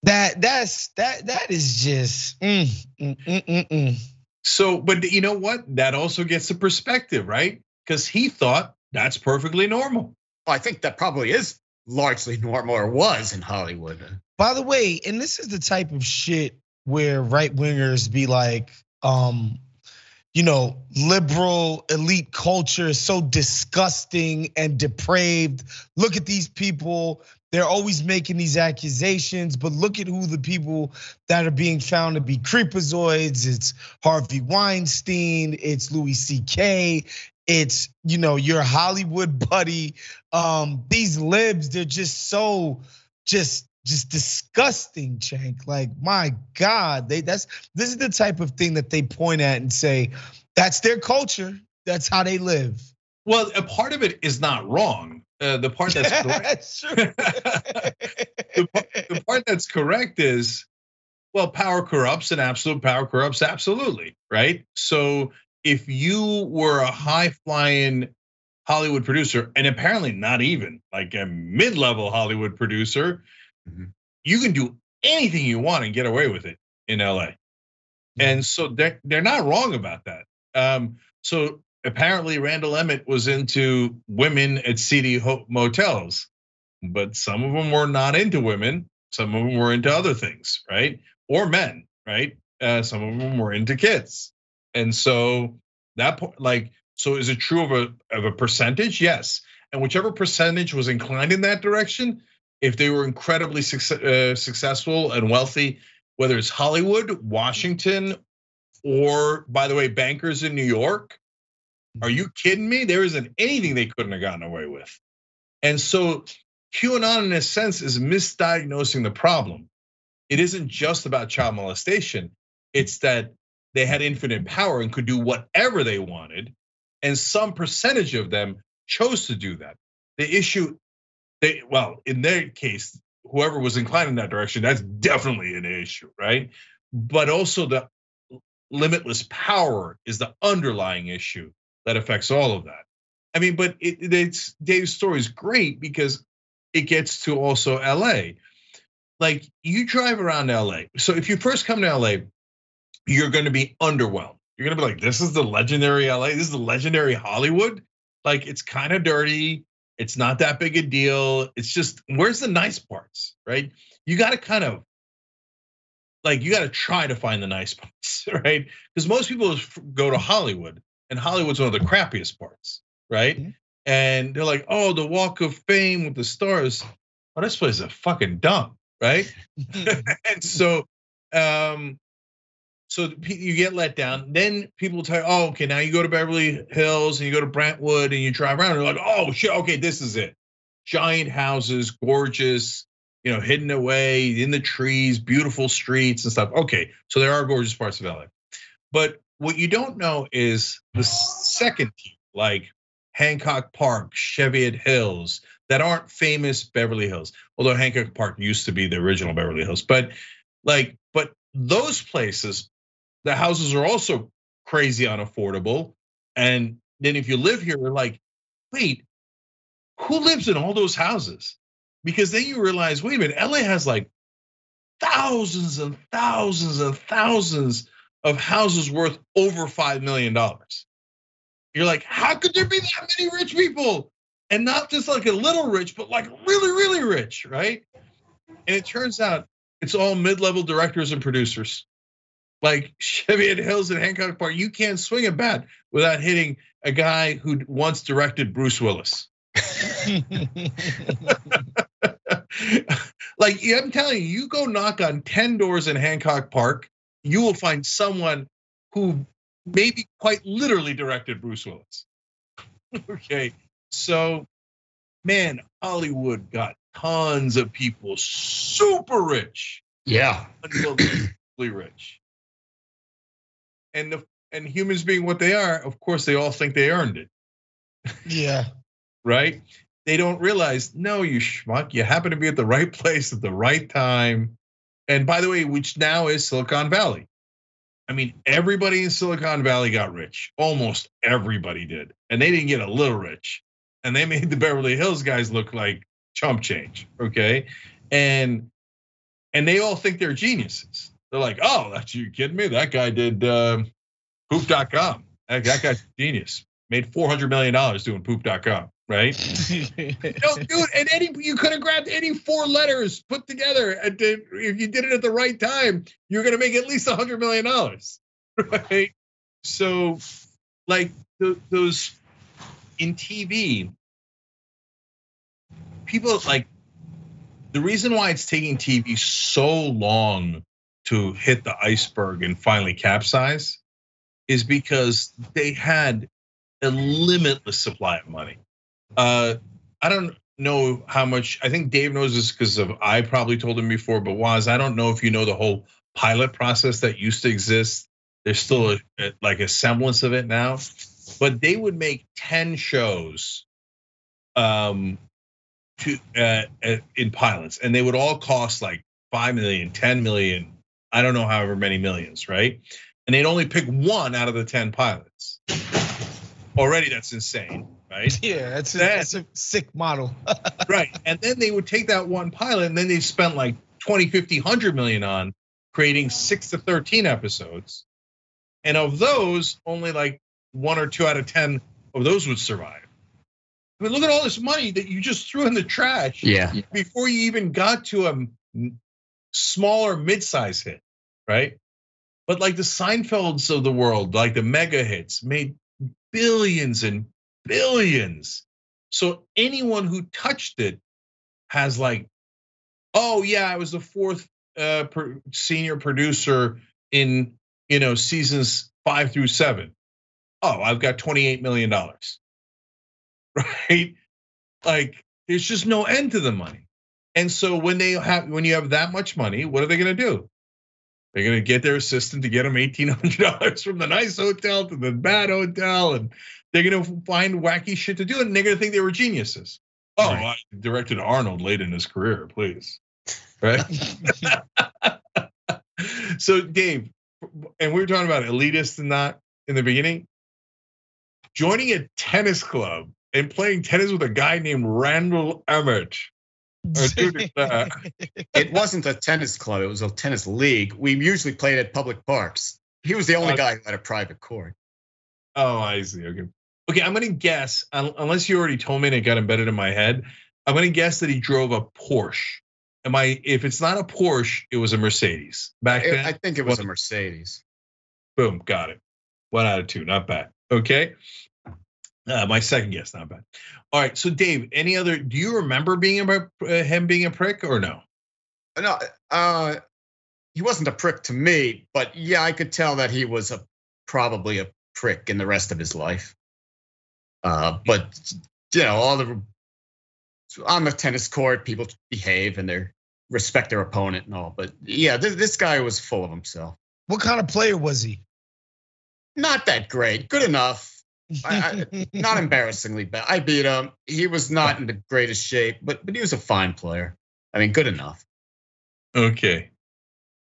that that's that that is just mm, mm, mm, mm, mm. so but you know what that also gets the perspective right because he thought that's perfectly normal. I think that probably is largely normal or was in Hollywood. By the way, and this is the type of shit where right wingers be like, um, you know, liberal elite culture is so disgusting and depraved. Look at these people. They're always making these accusations, but look at who the people that are being found to be creepazoids. It's Harvey Weinstein, it's Louis C.K., it's you know your Hollywood buddy. Um, these libs, they're just so just just disgusting, Cenk. Like, my God, they that's this is the type of thing that they point at and say, that's their culture. That's how they live. Well, a part of it is not wrong. Uh, the part that's correct. the, the part that's correct is, well, power corrupts and absolute power corrupts absolutely, right? So if you were a high flying Hollywood producer, and apparently not even like a mid level Hollywood producer, Mm-hmm. You can do anything you want and get away with it in LA. And so they're, they're not wrong about that. Um, so apparently Randall Emmett was into women at seedy motels, but some of them were not into women. Some of them were into other things, right? Or men, right? Uh, some of them were into kids. And so that point, like, so is it true of a of a percentage? Yes. And whichever percentage was inclined in that direction, if they were incredibly success, uh, successful and wealthy, whether it's Hollywood, Washington, or by the way, bankers in New York. Are you kidding me? There isn't anything they couldn't have gotten away with. And so QAnon, in a sense, is misdiagnosing the problem. It isn't just about child molestation, it's that they had infinite power and could do whatever they wanted. And some percentage of them chose to do that. The issue they well, in their case, whoever was inclined in that direction, that's definitely an issue, right? But also the limitless power is the underlying issue that affects all of that. I mean, but it, it's Dave's story is great because it gets to also LA. Like you drive around LA. So if you first come to LA, you're going to be underwhelmed. You're going to be like, this is the legendary LA. This is the legendary Hollywood. Like it's kind of dirty. It's not that big a deal. It's just where's the nice parts, right? You got to kind of like you got to try to find the nice parts, right? Because most people go to Hollywood, and Hollywood's one of the crappiest parts, right? Mm-hmm. And they're like, "Oh, the Walk of Fame with the stars." Oh, this place is a fucking dumb, right? and so, um, so you get let down. Then people tell you, oh, okay, now you go to Beverly Hills and you go to Brentwood and you drive around. And you're like, oh shit, okay, this is it. Giant houses, gorgeous, you know, hidden away in the trees, beautiful streets and stuff. Okay, so there are gorgeous parts of LA. But what you don't know is the second tier, like Hancock Park, Cheviot Hills, that aren't famous Beverly Hills. Although Hancock Park used to be the original Beverly Hills, but like, but those places the houses are also crazy unaffordable. And then if you live here, you're like, wait, who lives in all those houses? Because then you realize, wait a minute, LA has like thousands and thousands and thousands of houses worth over $5 million. You're like, how could there be that many rich people? And not just like a little rich, but like really, really rich, right? And it turns out it's all mid level directors and producers like Cheviot Hills and Hancock Park, you can't swing a bat without hitting a guy who once directed Bruce Willis. like I'm telling you, you go knock on 10 doors in Hancock Park, you will find someone who maybe quite literally directed Bruce Willis. okay. So, man, Hollywood got tons of people super rich. Yeah. Unbelievably rich and the and humans being what they are, of course, they all think they earned it. Yeah. right? They don't realize, no, you schmuck, you happen to be at the right place at the right time. And by the way, which now is Silicon Valley. I mean, everybody in Silicon Valley got rich. Almost everybody did. And they didn't get a little rich. And they made the Beverly Hills guys look like chump change. Okay. And and they all think they're geniuses. They're like, oh, that's you kidding me? That guy did uh, poop.com. That, that guy's genius. Made $400 million doing poop.com, right? no, dude, and any you could have grabbed any four letters put together. And did, if you did it at the right time, you're gonna make at least $100 million, right? so like the, those in TV, people like the reason why it's taking TV so long to hit the iceberg and finally capsize is because they had a limitless supply of money. Uh, I don't know how much. I think Dave knows this because of I probably told him before, but Waz, I don't know if you know the whole pilot process that used to exist. There's still a, like a semblance of it now, but they would make ten shows, um, to uh, uh in pilots, and they would all cost like five million, 10 million, I don't know, however many millions, right? And they'd only pick one out of the ten pilots. Already, that's insane right? Yeah, that's a, that's a sick model. right. And then they would take that one pilot and then they spent like 20, 50, 100 million on creating six to 13 episodes. And of those, only like one or two out of 10 of those would survive. I mean, look at all this money that you just threw in the trash. Yeah. Before you even got to a smaller mid-size hit, right? But like the Seinfelds of the world, like the mega hits, made billions and billions. So anyone who touched it has like, oh yeah, I was the fourth uh, senior producer in you know seasons five through seven. Oh, I've got twenty eight million dollars, right? Like there's just no end to the money. And so when they have when you have that much money, what are they going to do? They're going to get their assistant to get them eighteen hundred dollars from the nice hotel to the bad hotel, and they're gonna find wacky shit to do, and they're gonna think they were geniuses. Oh, right. I directed Arnold late in his career, please. Right? so, Dave, and we were talking about elitist and not in the beginning. Joining a tennis club and playing tennis with a guy named Randall Emmett. it wasn't a tennis club, it was a tennis league. We usually played at public parks. He was the only uh, guy who had a private court. Oh, I see. Okay. Okay, I'm gonna guess, unless you already told me and it got embedded in my head, I'm gonna guess that he drove a Porsche. Am I? If it's not a Porsche, it was a Mercedes back then. I think it was a Mercedes. Boom, got it. One out of two, not bad. Okay. Uh, my second guess, not bad. All right, so Dave, any other? Do you remember being about uh, him being a prick or no? No, uh, he wasn't a prick to me, but yeah, I could tell that he was a probably a prick in the rest of his life. Uh, but you know, all the on the tennis court, people behave and they respect their opponent and all. But yeah, this, this guy was full of himself. What kind of player was he? Not that great. Good enough. I, I, not embarrassingly bad. I beat him. He was not in the greatest shape, but but he was a fine player. I mean, good enough. Okay.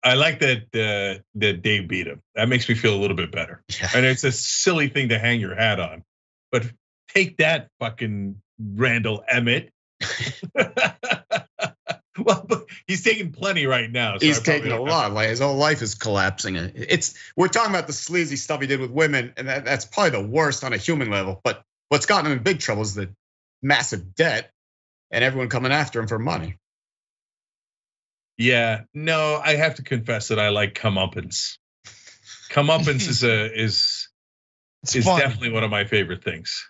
I like that uh, that Dave beat him. That makes me feel a little bit better. Yeah. And it's a silly thing to hang your hat on, but Take that, fucking Randall Emmett. well, he's taking plenty right now. So he's taking a lot. Like his whole life is collapsing. It's we're talking about the sleazy stuff he did with women, and that, that's probably the worst on a human level. But what's gotten him in big trouble is the massive debt and everyone coming after him for money. Yeah, no, I have to confess that I like comeuppance. Comeuppance is a is it's is fun. definitely one of my favorite things.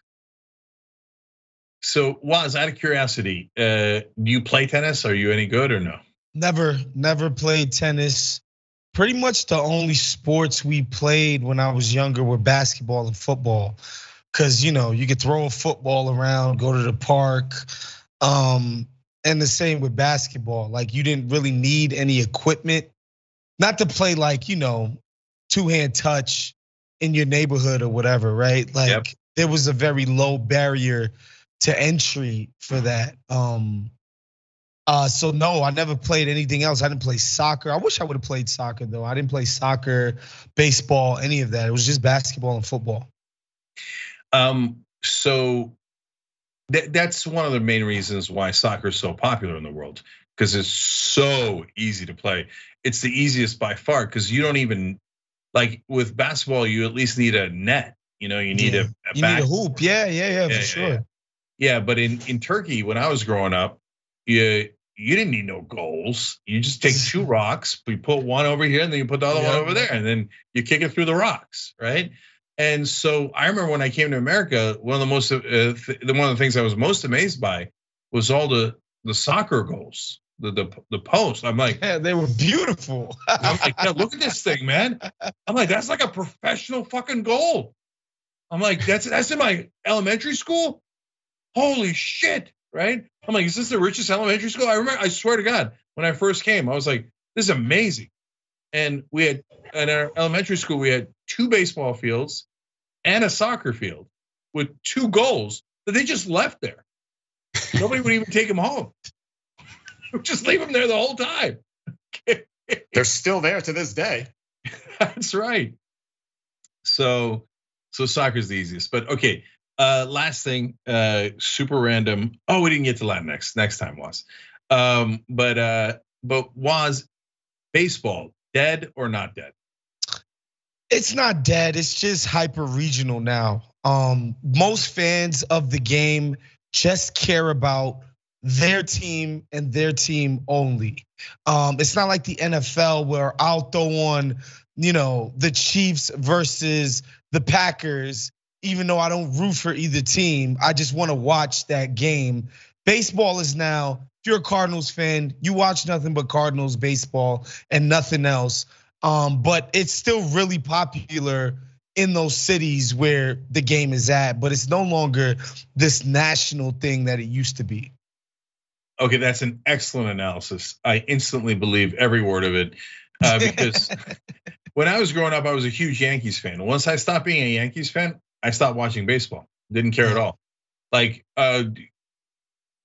So, Waz, out of curiosity, uh, do you play tennis? Are you any good or no? Never, never played tennis. Pretty much the only sports we played when I was younger were basketball and football. Cause you know, you could throw a football around, go to the park. Um, and the same with basketball. Like you didn't really need any equipment. Not to play like, you know, two-hand touch in your neighborhood or whatever, right? Like yep. there was a very low barrier to entry for that. Um, uh, so no, I never played anything else. I didn't play soccer. I wish I would have played soccer though. I didn't play soccer, baseball, any of that. It was just basketball and football. Um, so th- that's one of the main reasons why soccer is so popular in the world because it's so easy to play. It's the easiest by far because you don't even like with basketball. You at least need a net. You know, you need yeah. a, a you back- need a hoop. Yeah, yeah, yeah, yeah for sure. Yeah. But in in Turkey when I was growing up, you you didn't need no goals. You just take two rocks, you put one over here, and then you put the other one over there, and then you kick it through the rocks, right? And so I remember when I came to America, one of the most, uh, th- one of the things I was most amazed by was all the the soccer goals, the the, the post. I'm like, yeah, they were beautiful. I'm like, yeah, look at this thing, man. I'm like, that's like a professional fucking goal. I'm like, that's that's in my elementary school. Holy shit, right? I'm like, is this the richest elementary school? I remember, I swear to God, when I first came, I was like, this is amazing. And we had in our elementary school, we had two baseball fields and a soccer field with two goals that they just left there. Nobody would even take them home. just leave them there the whole time. They're still there to this day. That's right. So, so soccer's the easiest. But okay, uh, last thing, uh, super random. Oh, we didn't get to Latinx. next time was. Um, but uh, but was baseball dead or not dead? It's not dead. It's just hyper regional now. Um, most fans of the game just care about their team and their team only. Um, it's not like the NFL where I'll throw on, you know, the Chiefs versus the Packers, even though I don't root for either team. I just want to watch that game. Baseball is now, if you're a Cardinals fan, you watch nothing but Cardinals baseball and nothing else. Um, but it's still really popular in those cities where the game is at, but it's no longer this national thing that it used to be. Okay, that's an excellent analysis. I instantly believe every word of it uh, because when I was growing up, I was a huge Yankees fan. Once I stopped being a Yankees fan, I stopped watching baseball. Didn't care at all. Like uh,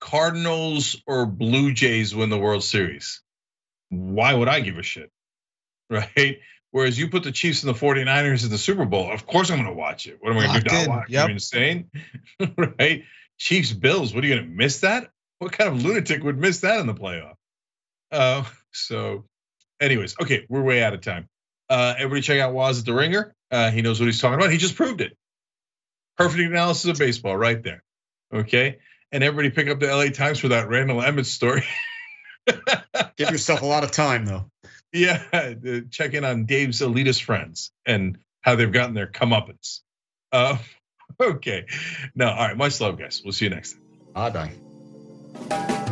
Cardinals or Blue Jays win the World Series. Why would I give a shit? right? Whereas you put the Chiefs and the 49ers in the Super Bowl, of course I'm going to watch it. What am I going to do? Not watch? Yep. Are you insane? right? Chiefs Bills, what are you going to miss that? What kind of lunatic would miss that in the playoff? Uh, so, anyways, okay, we're way out of time. Uh, everybody check out Waz at the Ringer. Uh, he knows what he's talking about. He just proved it. Perfect analysis of baseball right there. Okay. And everybody pick up the LA Times for that Randall Emmett story. Give yourself a lot of time though. Yeah, check in on Dave's elitist friends and how they've gotten their comeuppance. Uh, okay. No, all right. Much love, guys. We'll see you next time. Bye bye.